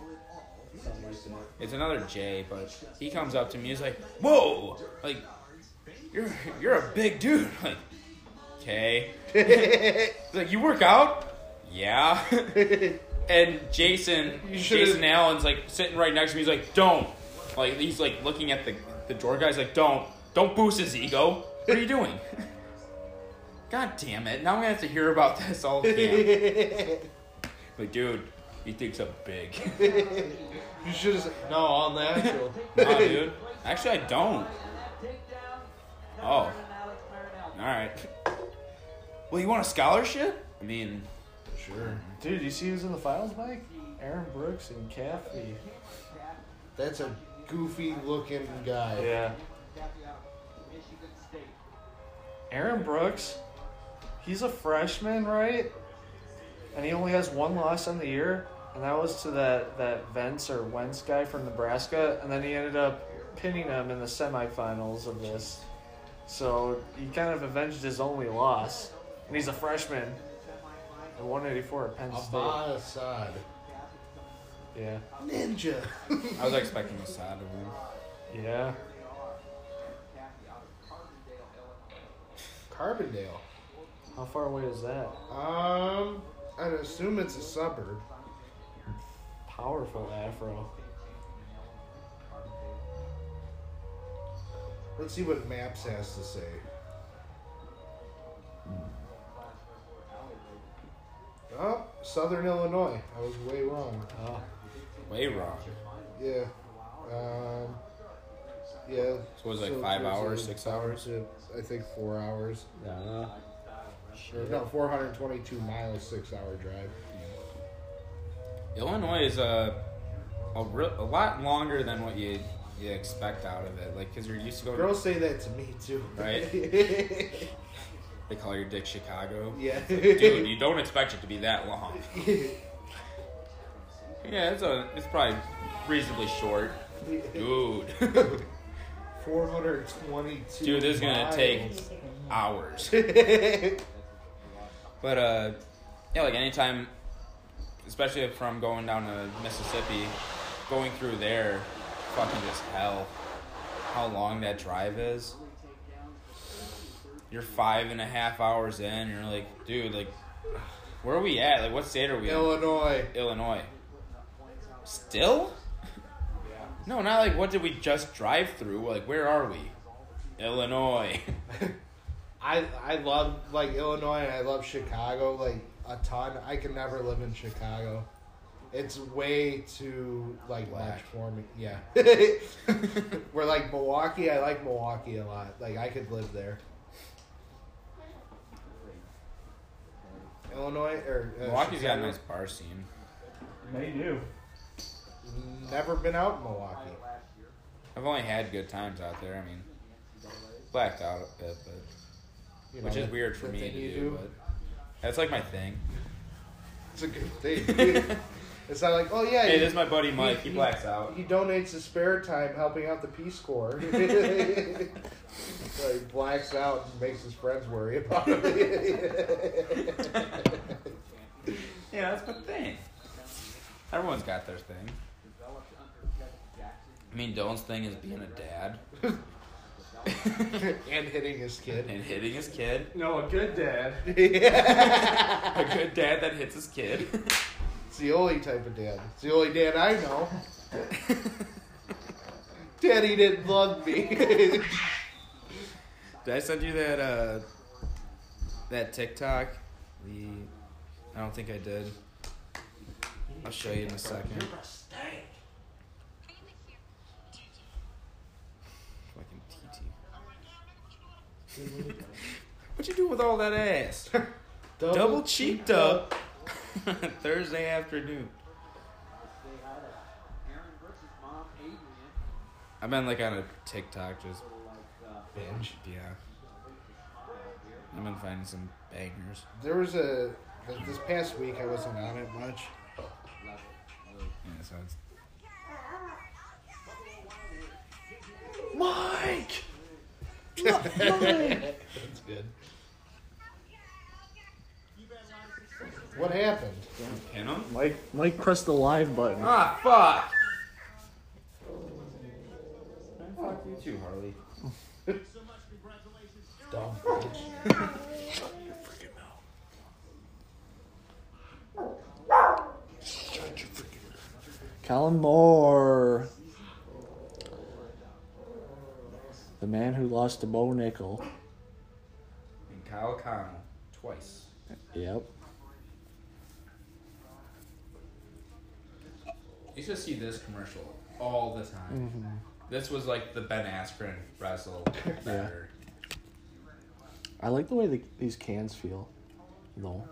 It's another J, but he comes up to me. He's like, "Whoa, like you're you're a big dude." (laughs) Like, okay. He's (laughs) like, "You work out?" Yeah. (laughs) and Jason, Jason Allen's like sitting right next to me. He's like, "Don't." Like he's like looking at the the door guy's like, "Don't, don't boost his ego. What are you doing?" God damn it! Now I'm gonna have to hear about this all camp. Like, (laughs) dude, he thinks I'm big. (laughs) you should have said no all natural. (laughs) nah, dude. Actually, I don't. Oh. All right. Well, you want a scholarship? I mean, Sure. Dude, you see who's in the finals, Mike? Aaron Brooks and Caffey. That's a goofy looking guy. Yeah. Aaron Brooks, he's a freshman, right? And he only has one loss on the year, and that was to that, that Venz or Wentz guy from Nebraska, and then he ended up pinning him in the semifinals of this. So he kind of avenged his only loss, and he's a freshman. At 184 at Penn State. Abba Assad. Yeah. Ninja. I was expecting Assad to win. Yeah. Carbondale. How far away is that? Um, I'd assume it's a suburb. Powerful afro. Let's see what Maps has to say. Oh, Southern Illinois. I was way wrong. Oh. Way wrong. Yeah. Um, yeah. So was it like so five hours, six hours? I think four hours. Yeah. Or, no, 422 miles, six hour drive. Illinois is uh, a a, re- a lot longer than what you you expect out of it. Like, cause you're used to going. Girls say that to me too. Right. (laughs) They call your dick Chicago. yeah. Dude, you don't expect it to be that long. Yeah, it's a it's probably reasonably short. (laughs) Dude, 422. dude, this is gonna take hours. (laughs) But uh, yeah, like anytime, especially from going down to Mississippi, going through there, fucking just hell. How long that drive is? You're five and a half hours in. You're like, dude, like, where are we at? Like, what state are we in? Illinois. Illinois. Still? No, not like what did we just drive through? Like, where are we? Illinois. (laughs) I I love like Illinois and I love Chicago like a ton. I can never live in Chicago. It's way too like much for me. Yeah. (laughs) We're like Milwaukee, I like Milwaukee a lot. Like I could live there. Illinois or uh, Milwaukee's got a nice bar scene. They do. Never been out in Milwaukee. I've only had good times out there. I mean, blacked out a bit, but You know, which is weird for me to you do, But that's like my thing. It's a good thing. (laughs) it's not like, oh yeah, Hey, he- this is my buddy Mike. He blacks out. He donates his spare time helping out the Peace Corps. (laughs) (laughs) so he blacks out and makes his friends worry about him. Yeah, that's my thing. Everyone's got their thing. I mean, Dylan's thing is being a dad (laughs) and hitting his kid. and hitting his kid. No, a good dad. (laughs) A good dad that hits his kid. It's the only type of dad. It's the only dad I know. (laughs) Daddy didn't love me. Did I send you that uh that TikTok? The I don't think I did. I'll show you in a second. Fucking TT. (laughs) what you do with all that ass? (laughs) Double cheeked up. (laughs) Thursday afternoon. Aaron Brooks' mom, Adrian, I've been like on a TikTok just Binge. yeah. I've been finding some bangers. There was a this past week I wasn't on it much. Yeah, so it's Mike! That's good. What happened? pin 'em? Mike, Mike pressed the live button. Ah, fuck! Fuck you too, Harley. So much congratulations. Dumb bitch. Kollin Moore. The man who lost to Bo Nickal. And Kyle Conel, twice. Yep. You should see this commercial all the time. Mm-hmm. This was like the Ben Askren wrestle (laughs) better. I like the way the, these cans feel, though.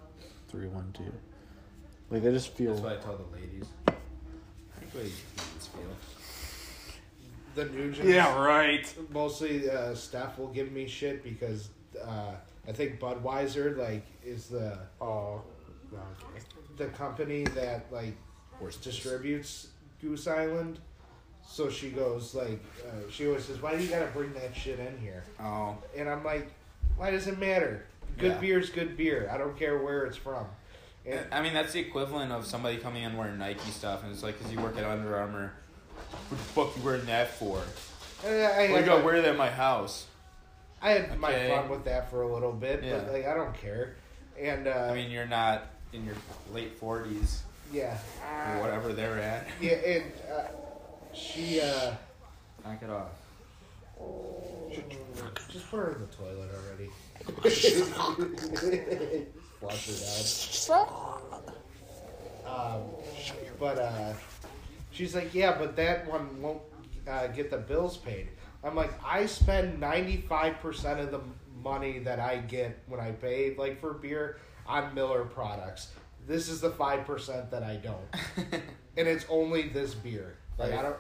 Three, one, two. Like they just feel. That's what I tell the ladies. I like the cans feel. The Nugent. right. Mostly, uh, Steph will give me shit because uh, I think Budweiser like is the Oh. the company that like Horse distributes Goose Island. So she goes like, uh, she always says, "Why do you gotta bring that shit in here?" Oh, And I'm like, "Why does it matter? Good Yeah. beer's good beer. I don't care where it's from." And I mean that's the equivalent of somebody coming in wearing Nike stuff, and it's like because you work at Under Armour. What the fuck you wearing that for? uh, I, Well, I, you gotta wear that in my house. I had my fun with that for a little bit, Yeah. but like I don't care. And uh, I mean, you're not in your late forties yeah, or whatever they're at. yeah, and uh, she uh, Knock it off. just put her in the toilet already. (laughs) Flush it out. Um, but uh, she's like, yeah, but that one won't uh, get the bills paid. I'm like, I spend 95% of the money that I get when I pay like for beer on Miller products. This is the 5% that I don't. (laughs) and it's only this beer. Like I don't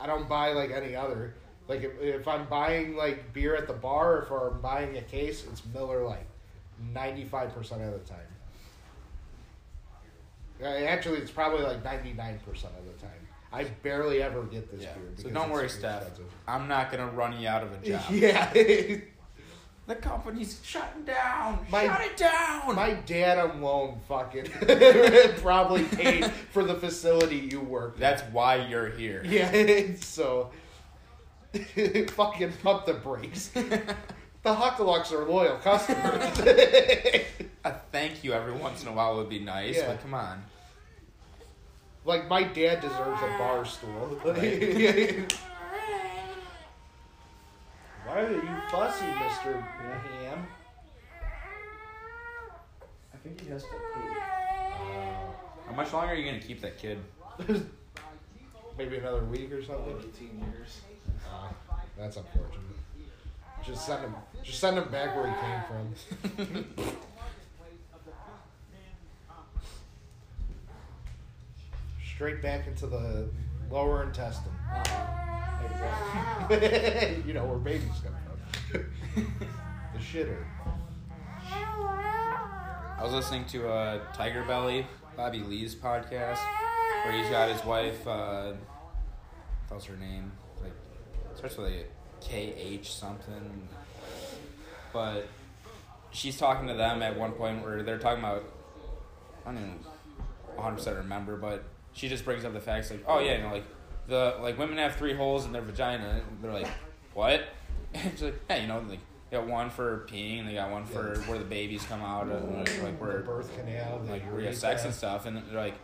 I don't buy like any other. Like if, if I'm buying like beer at the bar, or if I'm buying a case, it's Miller like 95% of the time. Uh, Actually, it's probably like 99% of the time. I barely ever get this Yeah. beer. So don't worry, Steph. expensive. I'm not gonna run you out of a (laughs) job. Yeah. The company's shutting down. My- Shut it down. My dad alone fucking (laughs) probably paid for the facility you work at. That's why you're here. Yeah, (laughs) so fucking pump the brakes. The Huckalucks are loyal customers. A thank you every once in a while would be nice, Yeah. but come on. like my dad deserves a bar stool. (laughs) Why are you fussy, Mister Ham? I think he has to poop. How much longer are you gonna keep that kid? (laughs) Maybe another week or something. 18 years. Uh, that's unfortunate. Just send him. Just send him back where he came from. (laughs) Straight back into the lower intestine. (laughs) you know where babies come from. (laughs) the shitter. I was listening to uh, Tiger Belly, Bobby Lee's podcast, where he's got his wife. Uh, what's her name? Like starts with a K H something. But she's talking to them at one point where they're talking about. I don't even 100 percent remember, but she just brings up the facts like, oh yeah, you know, like the like women have three holes in their vagina. And they're like, what? (laughs) And she's like, hey, you know, like they got one for peeing, and they got one for where the babies come out, and like The where birth canal. Like where you have sex and stuff, and they're like,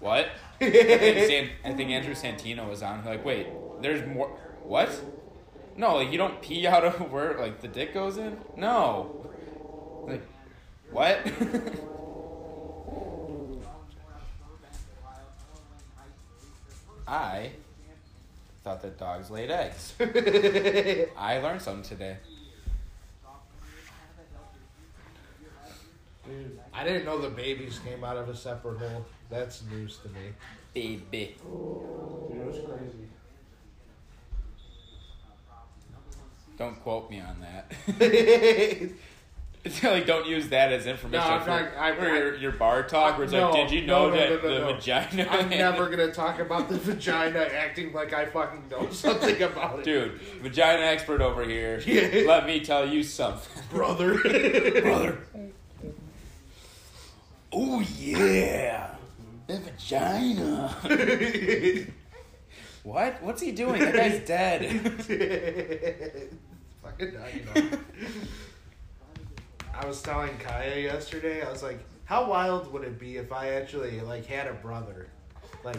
what? (laughs) I, think San, I think Andrew Santino was on. Like, wait, there's more. What? No, like you don't pee out of (laughs) where like the dick goes in. No. Like, what? I thought that dogs laid eggs. (laughs) I learned something today. I didn't know the babies came out of a separate hole. That's news to me. Baby. Dude, it was crazy. Don't quote me on that. (laughs) (laughs) (laughs) Like don't use that as information No, I'm for, not- I- for I- your, your bar talk. Where it's No, like, did you know no, that the vagina? I'm (laughs) never gonna talk about the vagina acting like I fucking know (laughs) something about it. Dude, vagina expert over here. Yeah. Let me tell you something, brother. brother. Oh yeah, the vagina. what? What's he doing? That guy's dead. fucking dynamite. I was telling Kaya yesterday. I was like, "How wild would it be if I actually like had a brother, like?"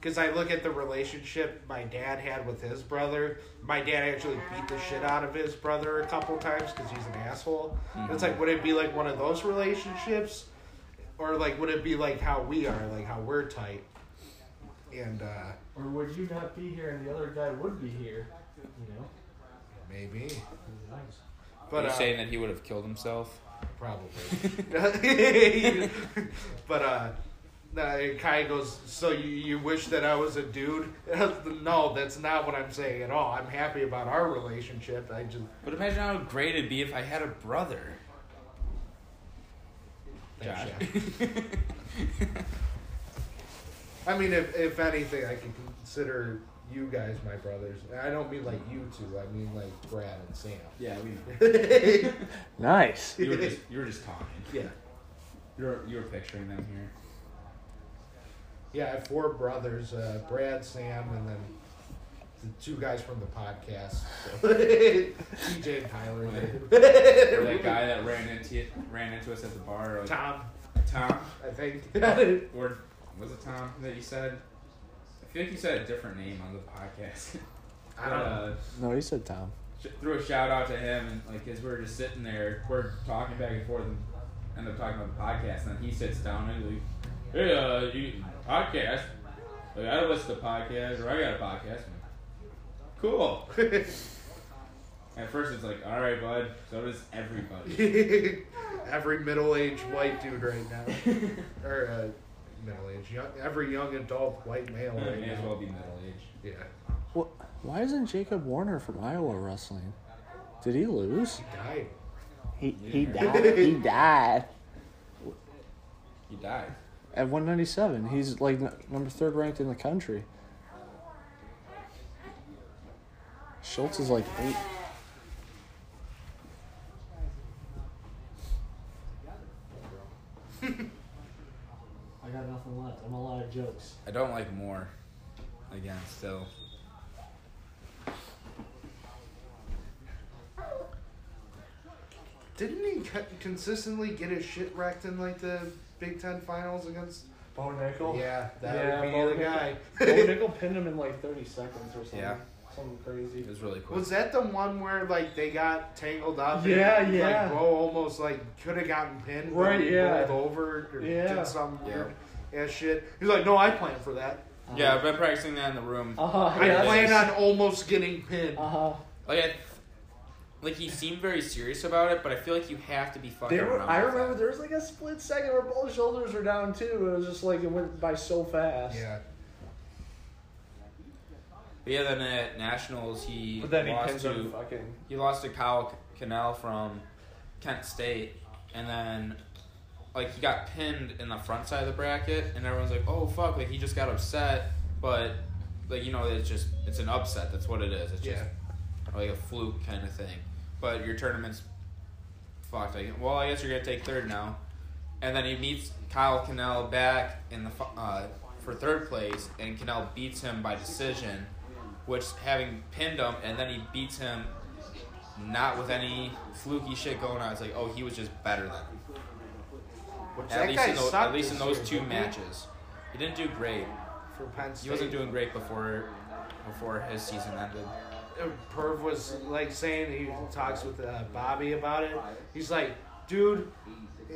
Because I look at the relationship my dad had with his brother. My dad actually beat the shit out of his brother a couple times because he's an asshole. It's like, would it be like one of those relationships, or like would it be like how we are, like how we're tight? And uh Or would you not be here and the other guy would be here? You know? maybe, Knows? Are but you uh, saying that he would have killed himself? Probably. (laughs) but uh Kai goes, so you, you wish that I was a dude? (laughs) no, that's not what I'm saying at all. I'm happy about our relationship. I just But imagine how great it'd be if I had a brother. Josh. (laughs) I mean, if if anything, I can consider you guys my brothers. And I don't mean like you two. I mean like Brad and Sam. Yeah, we know. (laughs) Nice. You were just you were just talking. Yeah. You're you were picturing them here. Yeah, I have four brothers: uh, Brad, Sam, and then the two guys from the podcast. So. (laughs) TJ and Tyler. Or that (laughs) guy that ran into it, ran into us at the bar. Like, Tom, Tom. I think. Or was it Tom that you said? I feel like you said a different name on the podcast. (laughs) I don't know. Uh, No, he said Tom. sh- threw a shout out to him, and like as we were just sitting there, we're talking back and forth, and end up talking about the podcast, and then he sits down and he's like, "Hey, uh, you podcast? Like, I listen to podcasts, or I got a podcast." I'm like, cool. (laughs) At first, it's like, "All right, bud." So does everybody. (laughs) every middle-aged white dude right now, or uh, middle-aged, young, every young adult white male hmm, right May as now. well be middle aged. Yeah, What? Why isn't Jacob Warner from Iowa wrestling? Did he lose? he died. He he died. (laughs) he died He died. at 197. He's like n- number third ranked in the country. Schultz is like eight. (laughs) I got nothing left. I'm all out of jokes. I don't like more. Again, still. Didn't he co- consistently get his shit wrecked in like the Big Ten finals against? Bo Nickal. Yeah, that Yeah, would be Bo the Nickal. guy. Bo (laughs) Nickal pinned him in like 30 seconds or something. Yeah. Something crazy. It was really cool. Was that the one where like they got tangled up? and, Yeah, yeah. Like Bo almost like could have gotten pinned, but Right, he yeah. rolled over or Yeah. did some Yeah. weird ass shit. He's like, no, I plan for that. yeah, I've been practicing that in the room. Uh huh. I Yeah, planned on almost getting pinned. Uh huh. Like, I, like he seemed very serious about it, but I feel like you have to be fucking There were, around. I remember that. there was like a split second where both shoulders were down too. It was just like it went by so fast. Yeah. But yeah, then at nationals he But then he lost pins to fucking. he lost to Kyle Conel from Kent State, and then like he got pinned in the front side of the bracket, and everyone's like, "Oh fuck!" Like he just got upset, but like you know, it's just it's an upset. That's what it is. It's just Yeah. like a fluke kind of thing. But your tournament's fucked. Like, well, I guess you're gonna take third now, and then he meets Kyle Conel back in the uh, for third place, and Conel beats him by decision, which having pinned him, and then he beats him not with any fluky shit going on. It's like, oh, he was just better than him. Which At that least guy in those, sucked at least in those year, two matches, he didn't do great. for Penn State. He wasn't doing great before before his season ended. Uh, Perv was like saying he talks with uh, Bobby about it. He's like, dude,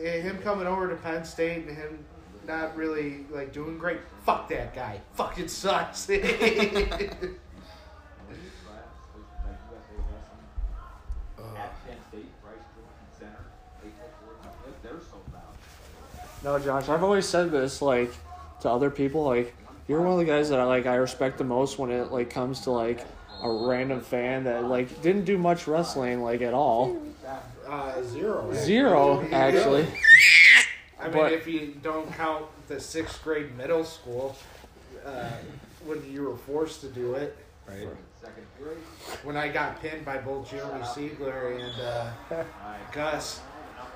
eh, him coming over to Penn State and him not really like doing great. Fuck that guy. Fucking sucks. (laughs) (laughs) No, Josh, I've always said this like to other people. Like, you're one of the guys that I like. I respect the most when it like comes to like a random fan that like didn't do much wrestling like at all. uh, zero. actually. Zero, actually. I mean, But- if you don't count the sixth grade middle school, uh, when you were forced to do it, Right. Second grade. when I got pinned by both Jeremy Siegler and uh, (laughs) Gus,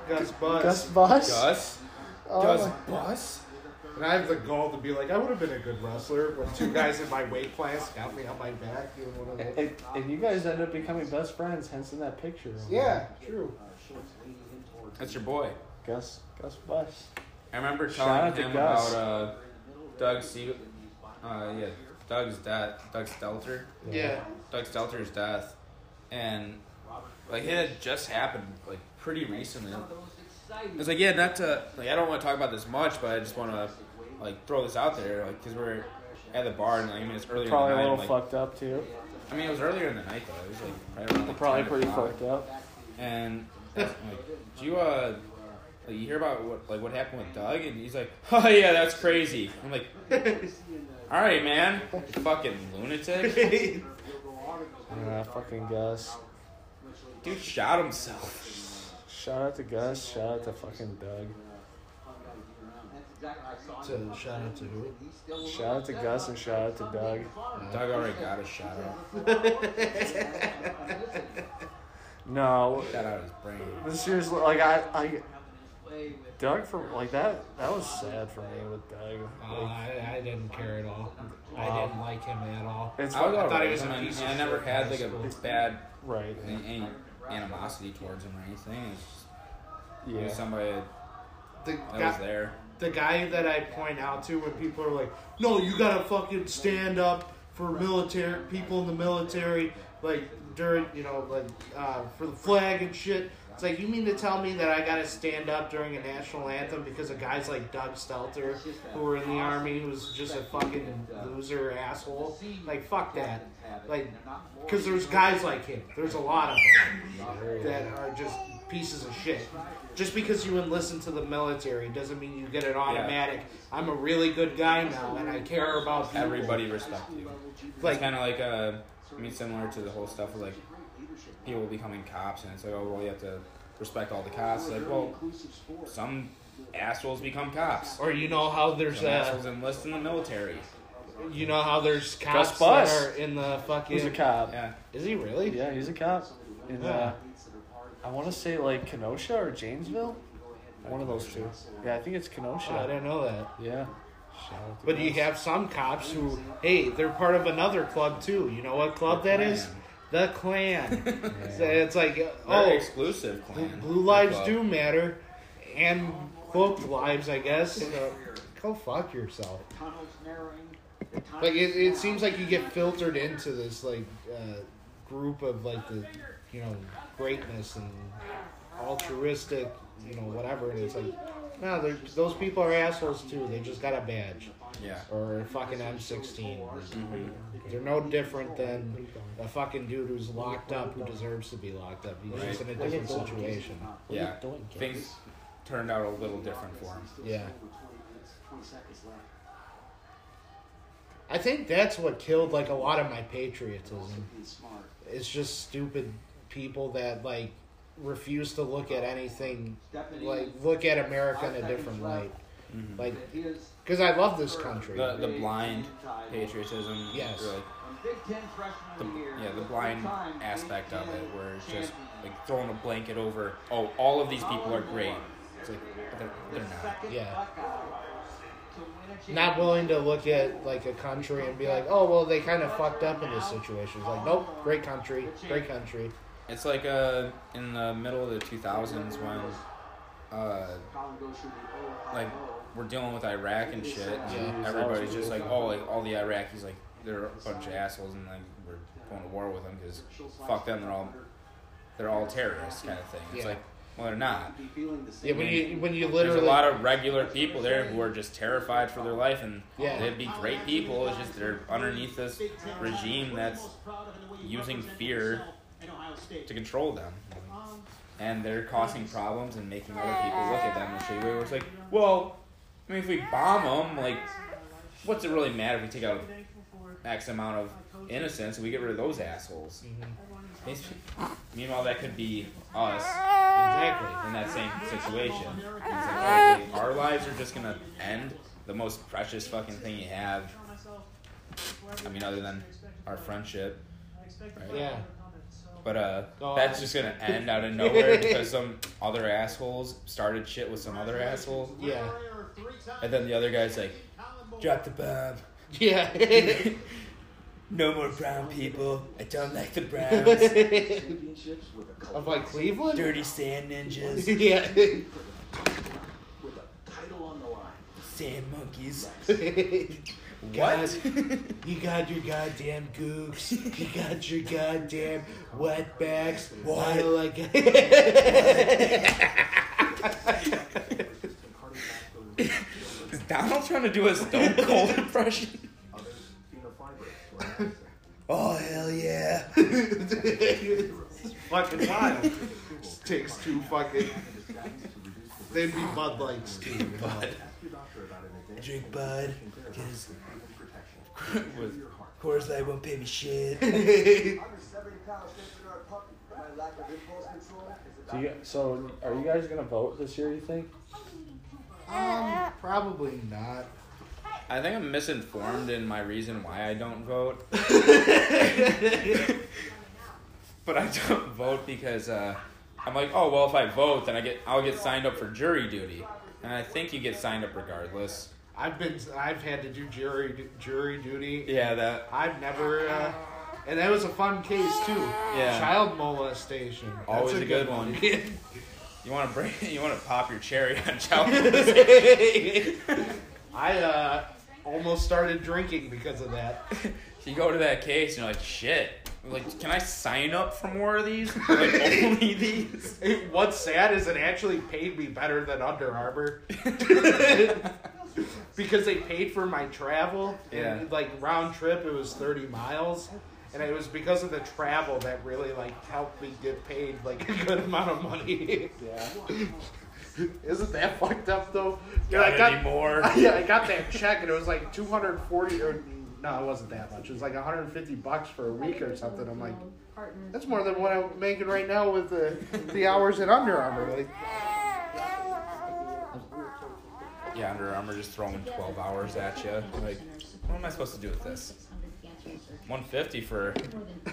Gus Buzz. Gus Bus. Gus. Oh Gus my- Bus. And I have the goal to be like, I would have been a good wrestler when two guys in my weight class got me on my back doing one of those. And, and you guys end up becoming best friends, hence in that picture. Yeah, true. That's your boy. Gus Gus Bus. I remember Shout telling out to him Gus. about uh, Doug Siegel. Uh, yeah, Doug's death. Doug Stelter. Yeah. Doug Stelter's death, and like it had just happened like pretty recently. I was like, yeah, not to like I don't want to talk about this much, but I just want to like throw this out there, like because we're at the bar and like, I mean it's earlier Probably in a the night. little like, fucked up too. I mean it was earlier in the night though. It was like right around like Probably pretty o'clock. fucked up. And (laughs) like, do you uh, like you hear about what like what happened with Doug? And he's like, (laughs) oh yeah, that's crazy. I'm like, all right, man, you fucking lunatic. (laughs) Yeah, fucking Gus. Dude shot himself. Shout out to Gus. Shout out to fucking Doug. To shout out to who? Shout out to Gus and shout out to Doug. Doug already got a shout out. (laughs) No, Shout out his brain. this year's like I, I Doug for like that. That was sad for me with Doug. Uh, I, I didn't care at all. I Wow. didn't like him at all. It's I, was I thought he was with a piece of I never shit had like a school. bad right. any, any animosity towards him or anything. It's just Yeah. was somebody The that guy, was there. the guy that I point out to when people are like, "No, you gotta fucking stand up for military people in the military, like during you know like uh, for the flag and shit." It's like you mean to tell me that I gotta stand up during a national anthem because of guys like Doug Stelter who were in the army who's just a fucking loser asshole? Like fuck that. Like, because there's guys like him. There's a lot of them that are just pieces of shit. Just because you enlist into the military doesn't mean you get an automatic. I'm a really good guy now, and I care about people. Everybody respect you. Like- kind of like uh, I mean, similar to the whole stuff of like people becoming cops, and it's like, oh well, you have to respect all the cops. Like, well, some assholes become cops. Or you know how there's Some assholes uh, enlist in the military. You know how there's cops that Bus. are in the fucking. He's a cop. Yeah, Is he really? Yeah, he's a cop. In Yeah. uh, I want to say like Kenosha or Janesville. One of those two. Yeah, I think it's Oh, I Kenosha. didn't know that. Yeah. Shout out to But you have some cops who, hey, they're part of another club too. You know what club that is? The Klan. (laughs) So it's like, Very oh, exclusive clan. Blue lives Club. do matter, and cloaked lives, I guess. So, go fuck yourself. Like it, it seems like you get filtered into this like uh, group of like the you know greatness and altruistic, you know whatever, and it's like no, those people are assholes too. They just got a badge Yeah. or a fucking M16. They're no different than a fucking dude who's locked up who deserves to be locked up. He's just in a different situation. Yeah. Things turned out a little different for him. Yeah. I think that's what killed like a lot of my patriotism. It's just stupid people that like refuse to look at anything like look at America in a different light. Mm-hmm. Like cuz I love this country. The the blind patriotism. Yes. or, like, the, yeah, the blind aspect of it, where it's just like throwing a blanket over. Oh, all of these people are great. It's like they're, they're not. Yeah. Not willing to look at like a country and be like, "Oh, well, they kind of fucked up in this situation." It's like, "Nope, great country, great country." It's like uh in the middle of the 2000s when uh like we're dealing with Iraq and shit. And Yeah. everybody's just like, oh, like all the Iraqis like they're a bunch of assholes and like we're going to war with them because fuck them, they're all they're all terrorists kind of thing. It's Yeah. like, well, they're not. Yeah, when you when you literally There's a lot of regular people there who are just terrified for their life, and Yeah. they'd be great people. It's just they're underneath this regime that's using fear to control them, and they're causing problems and making other people look at them in a shitty way. Where it's like, well, I mean, if we bomb them, like, what's it really matter if we take out X amount of innocents and we get rid of those assholes? Mm-hmm. Meanwhile, that could be us exactly. in that same situation. Okay, our lives are just gonna end. The most precious fucking thing you have. I mean, other than our friendship, right? Yeah. But uh, Go that's on. just gonna end out of nowhere because some other assholes started shit with some other asshole, Yeah. and then the other guy's like, "Drop the bomb. Yeah. (laughs) No more brown people. I don't like the Browns. (laughs) of like Cleveland. Dirty sand ninjas. (laughs) yeah. With a title on the line. Sand monkeys. (laughs) God, What? you got your goddamn gooks. You got your goddamn wetbacks. I like Is Donald trying to do a Stone Cold impression? Oh hell yeah! (laughs) fucking wild. Takes two fucking. They'd be Bud Lights too. Bud, drink Bud, because of course I won't pay me shit. (laughs) Do you, so, are you guys gonna vote this year? You think? Um, probably not. I think I'm misinformed in my reason why I don't vote. (laughs) but I don't vote because uh, I'm like, oh well, if I vote, then I get I'll get signed up for jury duty, and I think you get signed up regardless. I've been, I've had to do jury jury duty. Yeah, that I've never, uh, and that was a fun case too. Yeah. Child molestation. Always a good one. (laughs) You want to break, you want to pop your cherry on child (laughs) molestation. I uh, almost started drinking because of that. (laughs) you go to that case and you're like, shit. Like, can I sign up for more of these? Like (laughs) only these? What's sad is it actually paid me better than Under Armour. (laughs) because they paid for my travel and Yeah. like round trip it was 30 miles and it was because of the travel that really like helped me get paid like a good amount of money Yeah. (laughs) isn't that fucked up though Got I got more? (laughs) yeah i got that check and it was like 240 or no it wasn't that much it was like 150 bucks for a week or something i'm like that's more than what i'm making right now with the the hours at under armour like Yeah, Under Armour just throwing 12 hours at you. Like, what am I supposed to do with this? 150 for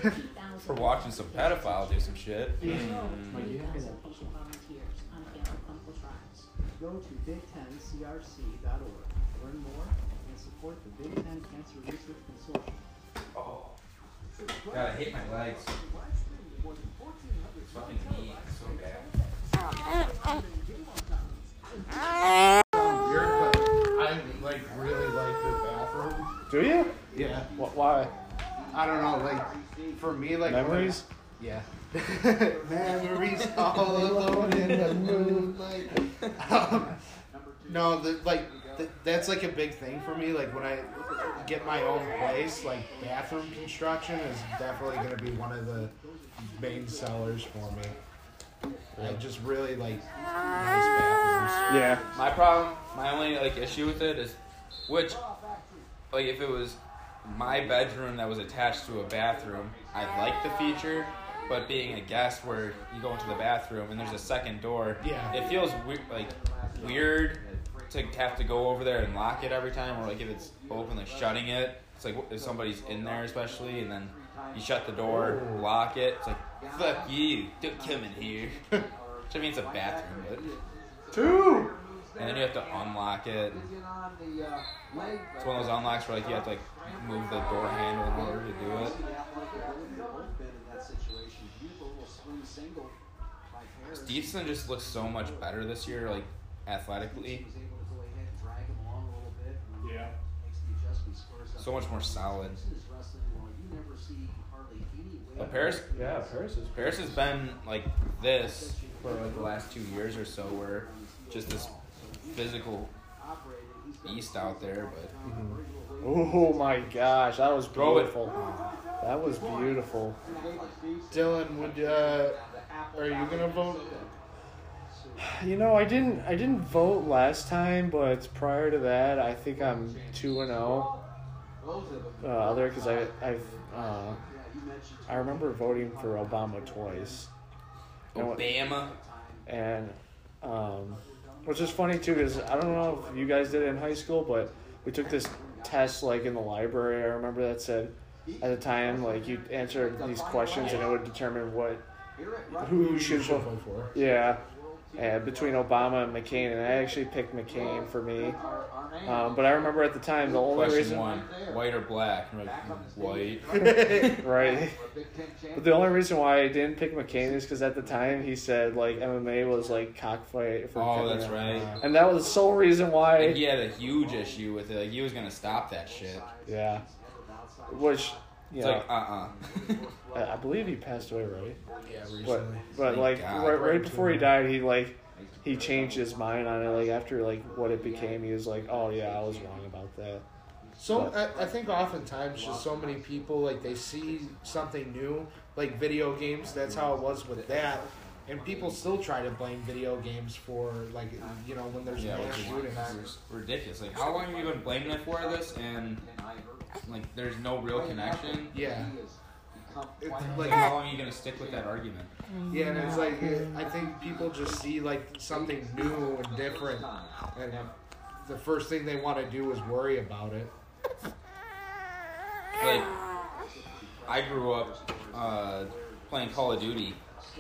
(laughs) for watching some pedophile do some shit. Hmm. Go to big10crc.org. Learn more and support the Big Ten Cancer Research Consortium. Oh, God, I hate my legs. Fucking knee, so bad. (laughs) I like really like the bathroom. Do you? Yeah. Wh- Why? I don't know, like for me, like Memories? Yeah. (laughs) Memories all alone in the moonlight. Um, no, the, like th- that's like a big thing for me. Like when I get my own place, like bathroom construction is definitely going to be one of the main sellers for me. I just really like nice bathrooms. Yeah. My problem, my only like issue with it is, which, like, if it was my bedroom that was attached to a bathroom, I'd like the feature. But being a guest where you go into the bathroom and there's a second door, Yeah. it feels we- like weird to have to go over there and lock it every time, or like if it's open, like shutting it. It's like if somebody's in there, especially, and then you shut the door, lock it. It's like fuck you, don't come in here. (laughs) Which I mean, it's a bathroom, but Two. and then you have to unlock it. It's one of those unlocks where like you have to like move the door handle in order to do it. Steveson just looks so much better this year, like athletically. Yeah. So much more solid. But Parris, Yeah, Parris is. Parris has been like this for like the last two years or so, where just this physical beast out there. But Oh my gosh, that was Throw it. Beautiful. That was beautiful. Dylan, would uh, are you gonna vote? You know, I didn't I didn't vote last time, but prior to that, I think I'm two and zero. Uh, other because I I've uh, I remember voting for Obama twice, And what- Obama, and um, which is funny too because I don't know if you guys did it in high school, but we took this test like in the library. I remember that said at the time like you answer these questions and it would determine what who you should vote for? Yeah, and between Obama and McCain, and I actually picked McCain for me. Um, but I remember at the time the only question reason, one: white or black? Like, white. (laughs) right? But the only reason why I didn't pick McCain is because at the time he said like MMA was like cockfight. For Oh, that's right. And that was the sole reason why. he had a huge issue with it. Like he was gonna stop that shit. Yeah. Which, you It's know, like, uh, uh (laughs) I I believe he passed away, right? Yeah, recently. But but like God. right, right before he died, he like he changed his mind on it. Like after like what it became, he was like, oh yeah, I was wrong about that. So I, I think oftentimes just so many people like they see something new, like video games. That's how it was with that, and people still try to blame video games for like you know when there's yeah, mass which is shootings. it's ridiculous. Like, how long have you been blaming it for this? And like, there's no real connection. Yeah, It's like- How long are you gonna stick with that argument? Yeah, and it's like I think people just see like something new and different, and the first thing they want to do is worry about it. Like, I grew up uh, playing Call of Duty.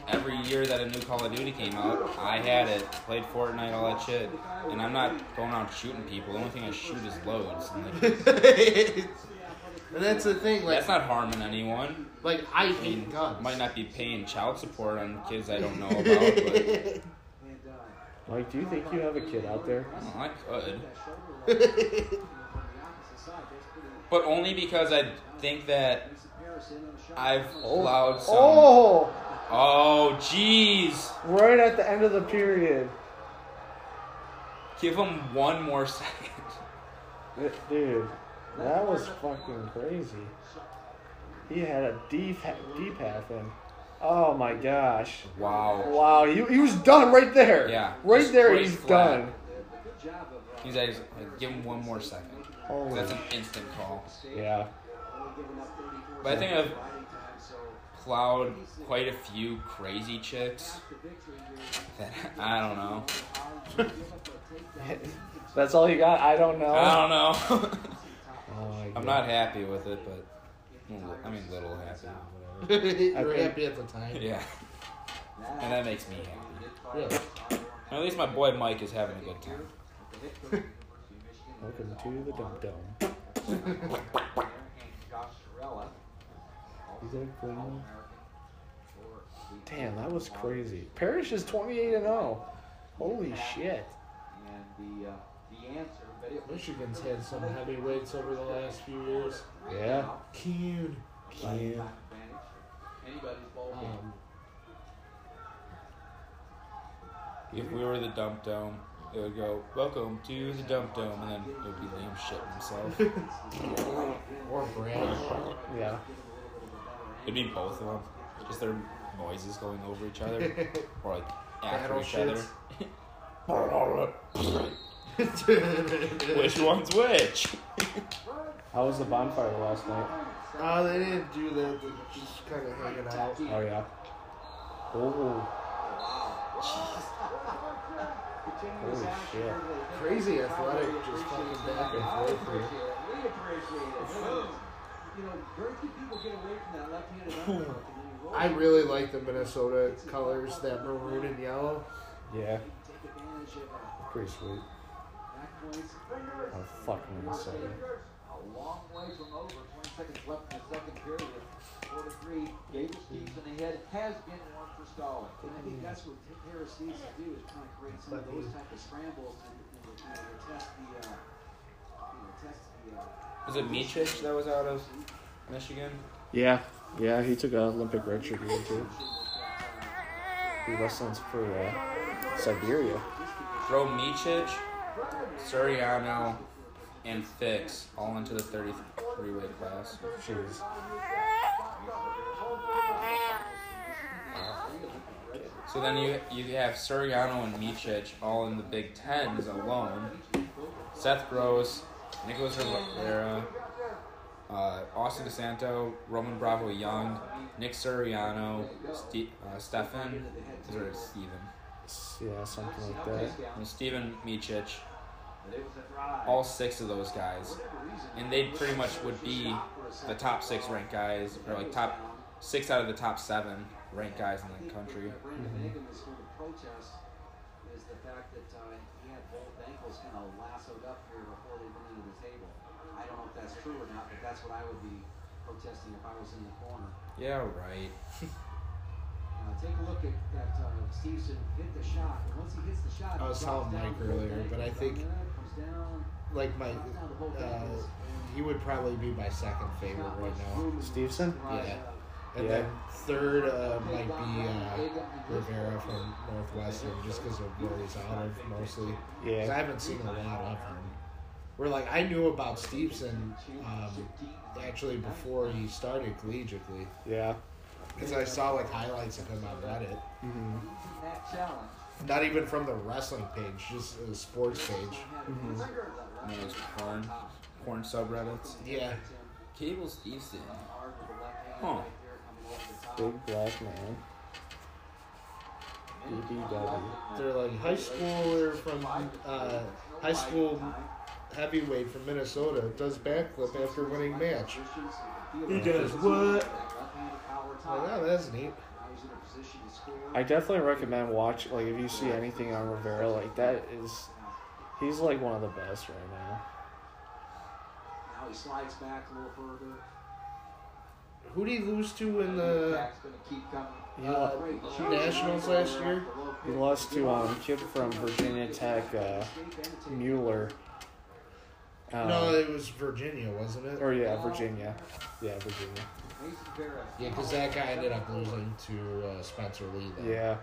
Every year that a new Call of Duty came out, I had it, played Fortnite, all that shit. And I'm not going out shooting people. The only thing I shoot is loads. And like, (laughs) and that's the thing, like that's not harming anyone. like I I hate guns. might not be paying child support on kids I don't know (laughs) about, but Mike, do you think you have a kid out there? well, I could. (laughs) But only because I think that I've oh. allowed some. Oh, Oh, jeez. right at the end of the period. Give him one more (laughs) second. Dude, that was fucking crazy. He had a deep, deep half in. Oh my gosh. Wow. Wow, he, he was done right there. Yeah, Right there, he's flat. done. He's like, give him one more second. Holy That's an instant call. Yeah. But I think I've plowed quite a few crazy chicks. That I don't know. (laughs) That's all you got? I don't know. I don't know. (laughs) Oh my I'm not happy with it, but I mean, little happy. (laughs) Whatever. you were think- happy at the time. Yeah, and that makes me happy. Really? And at least my boy Mike is having a good time. Welcome to the Dum Dum. He's a good one. Damn, that was crazy. Parris is 28 and 0. Holy shit. And the, uh, the answer, but it was Michigan's had some heavyweights over the last few years. Yeah. Keen. Yeah. Anybody's ball. Um, If we were the dump dome, it would go, "Welcome to the dump dome," and then it would be Liam shit himself. (laughs) or Brad. Yeah. It'd be both of them, just their noises going over each other, (laughs) or like after Battle each other. (laughs) Which one's which? (laughs) How was the bonfire last night? Oh, they didn't do that. They just kind of hanging out. Oh, yeah. Oh, holy shit. Crazy athletic, just fucking back and forth here. We appreciate it. You know, very few people get away from that left-handed uppercut. and then you I really like the Minnesota colors, that maroon and yellow. Yeah. take advantage of Pretty sweet. back. Oh, fuck Minnesota. A long way from over. 20 seconds left in the second period. Four to three. Gable Steveson ahead has been one for stalling. And I think that's what Harris needs to do is kind of create some of those type of scrambles and, and, you know, to test the, uh, you know, test the, Was it Micic that was out of Michigan? Yeah. Yeah, he took an Olympic red shirt game, too. He wrestling for uh, Siberia. Throw Micic, Suriano, and Fix all into the 33 weight class. Jeez. So then you you have Suriano and Micic all in the Big Tens alone. Seth Gross, Nicholas Rivera, uh, Austin DeSanto, Roman Bravo Young, Nick Suriano, Ste- uh, Stefan, or Steven, Yeah, something like that. and Steven Micic. All six of those guys, and they pretty much would be the top six ranked guys, or like top six out of the top seven ranked guys in the country. Brandon true or not, but that's what I would be protesting if I was in the corner. Yeah, right. Uh, take a look at that. Uh, Steveson hit the shot, and once he hits the shot, I he was drops telling Mike earlier, but I think- down there, comes down, Like my, drops down to both uh, he would probably be my second favorite right now. Steveson? Yeah. And Yeah. then third uh, might be uh, Rivera from Northwestern, just because of where he's out of mostly. 'Cause I haven't seen a lot of him. Where like I knew about Steveson um, actually before he started collegiately, Yeah. because I saw like highlights of him on Reddit. hmm Not even from the wrestling page, just the sports page. hmm One of those porn, porn subreddits. Yeah. Cable Steveson. Huh. big black man. BBW. They're like high schooler from uh, high school heavyweight from Minnesota does backflip after winning match. He does what? Like, oh, that's neat. I definitely recommend watch like if you see anything on Rivera like that is he's like one of the best right now. Now he slides back a little further. Who did he lose to in the Back's gonna keep coming. He, uh, Nationals last year? he lost to um kid from Virginia Tech, uh, Mueller. Um, No, it was Virginia, wasn't it? or yeah, Virginia. Yeah, Virginia. Yeah, because that guy ended up losing to uh, Spencer Lee. Though. Yeah.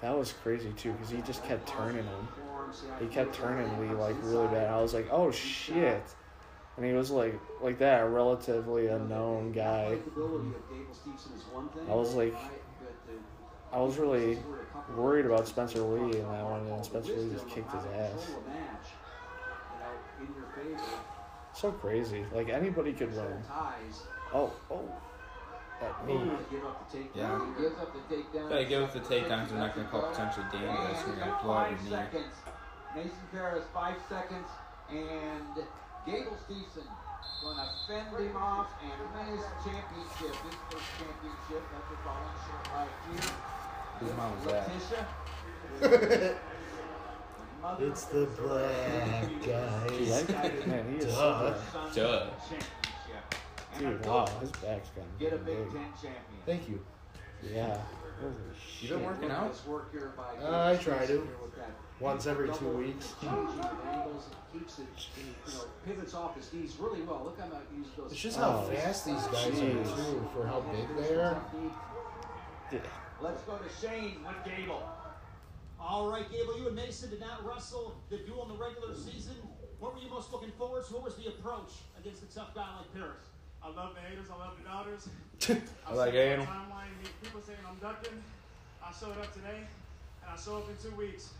That was crazy too, because he just kept turning him. He kept turning Lee like really bad. I was like, oh shit. And he was like like that, a relatively unknown guy. I was like I was really worried about Spencer Lee in that one, and Spencer Lee just kicked his ass. So crazy. Like anybody could win. Oh, oh. That knee. Yeah. He gives up the takedown. Gotta give up the takedowns. They're not gonna call it potentially dangerous. You're gonna blow out Five your knee. seconds. Mason Parris, five seconds, and Gable Steveson gonna fend him off and win his championship, his first championship after falling short last here. Whose mom was that? (laughs) Letitia. Mother It's the black Dude, guys. that- man, he is Duh. so Duh. championship. good. And Dude, wow, his back's gotten Get a big. Big Ten champion. Thank you. Yeah. Holy You shit. been working out? This work here by Uh, I try to. Steveson here with that Once every two weeks. changing of angles and keeps it, you know, pivots off his knees really well. Look how much he uses those. It's just how Oh, fast these guys jeez. are too, for how big they are. Let's go to Shane with Gable. All right, Gable, you and Mason did not wrestle the duel in the regular season. What were you most looking forward to? What was the approach against a tough guy like Parris? I love the haters. I love the doubters. (laughs) I like see Adam. on Timeline, me- people saying I'm ducking. I showed up today, and I show up in two weeks.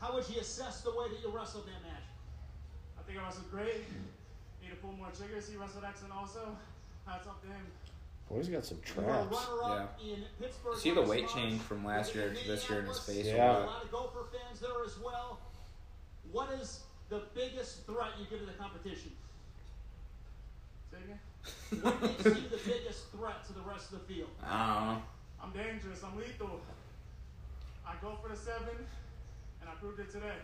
How would you assess the way that you wrestled that match? I think I wrestled great. Need to pull more triggers. He wrestled excellent also. Hats off to him. Boy's got some You were a traps. runner-up in Pittsburgh. See the weight change from last year to this year in his face. Yeah. A a lot. lot of Gopher fans there as well. What is the biggest threat you give to the competition? Say again? What makes you the biggest threat to the rest of the field? I don't know. I'm dangerous. I'm lethal. I go for the seven, and I proved it today.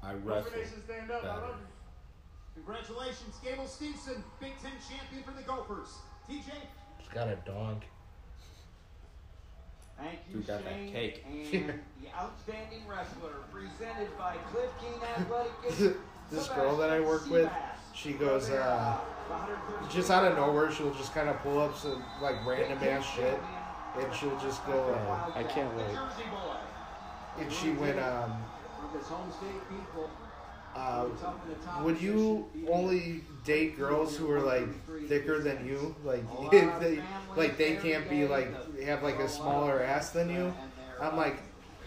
I Gopher wrestle. Nation, stand up. I love you. Congratulations, Gable Steveson, Big Ten champion for the Gophers. TJ, He's got a dog. Thank you, Who got that cake? And the outstanding wrestler presented by Cliff Keen Athletic. (laughs) This girl that I work with, she goes, uh, just out of nowhere, she'll just kind of pull up some like random ass shit, and she'll just go. Uh, I can't wait. And she went, um, uh, tough in the top would you only date girls who are like thicker than you? Like (laughs) if they like they can't be like have like a smaller ass than you? I'm like,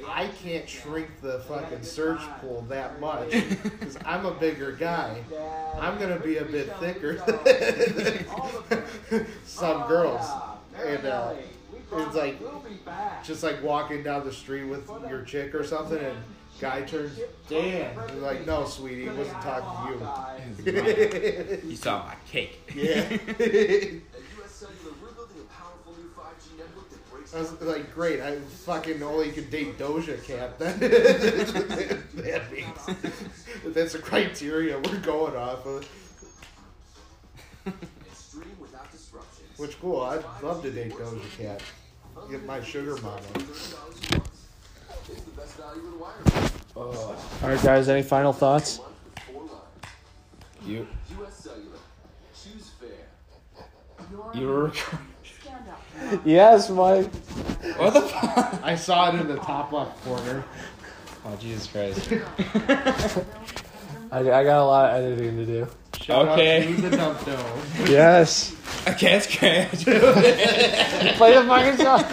I can't shrink the fucking search pool that much (laughs) because I'm a bigger guy. I'm gonna be a bit thicker (laughs) than some girls, and uh, it's like just like walking down the street with your chick or something, and guy turns, damn, You're like, no, sweetie, wasn't talking to you. You (laughs) saw my cake. yeah. US Cellular, we're building a powerful new 5G network I was like, great, I fucking only could date Doja Cat. That, (laughs) that means that's the criteria we're going off of. Which cool, I'd love to date Doja Cat. Get my sugar mama. Uh, all right, guys. Any final thoughts? Month with four lines. You. US Cellular. Choose fair. You were. Yes, Mike. What the fuck? I saw it in the top left corner. Oh Jesus Christ. (laughs) I, I got a lot of editing to do. Shout Okay. out to the dump dome. (laughs) Yes. I can't scratch. (laughs) Play the fucking song.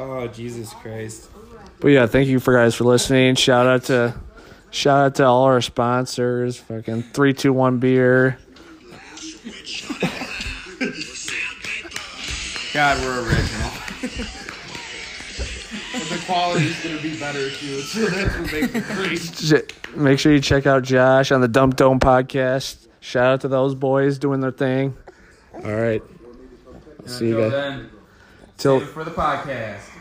Oh Jesus Christ. But yeah, thank you for guys for listening. Shout out to shout out to all our sponsors. Fucking three two one beer. God, we're original. And the quality's gonna be better too. So that's what makes it great. Make sure you check out Josh on the Dump Dome podcast. Shout out to those boys doing their thing. All right. See you guys. then, Till for the podcast.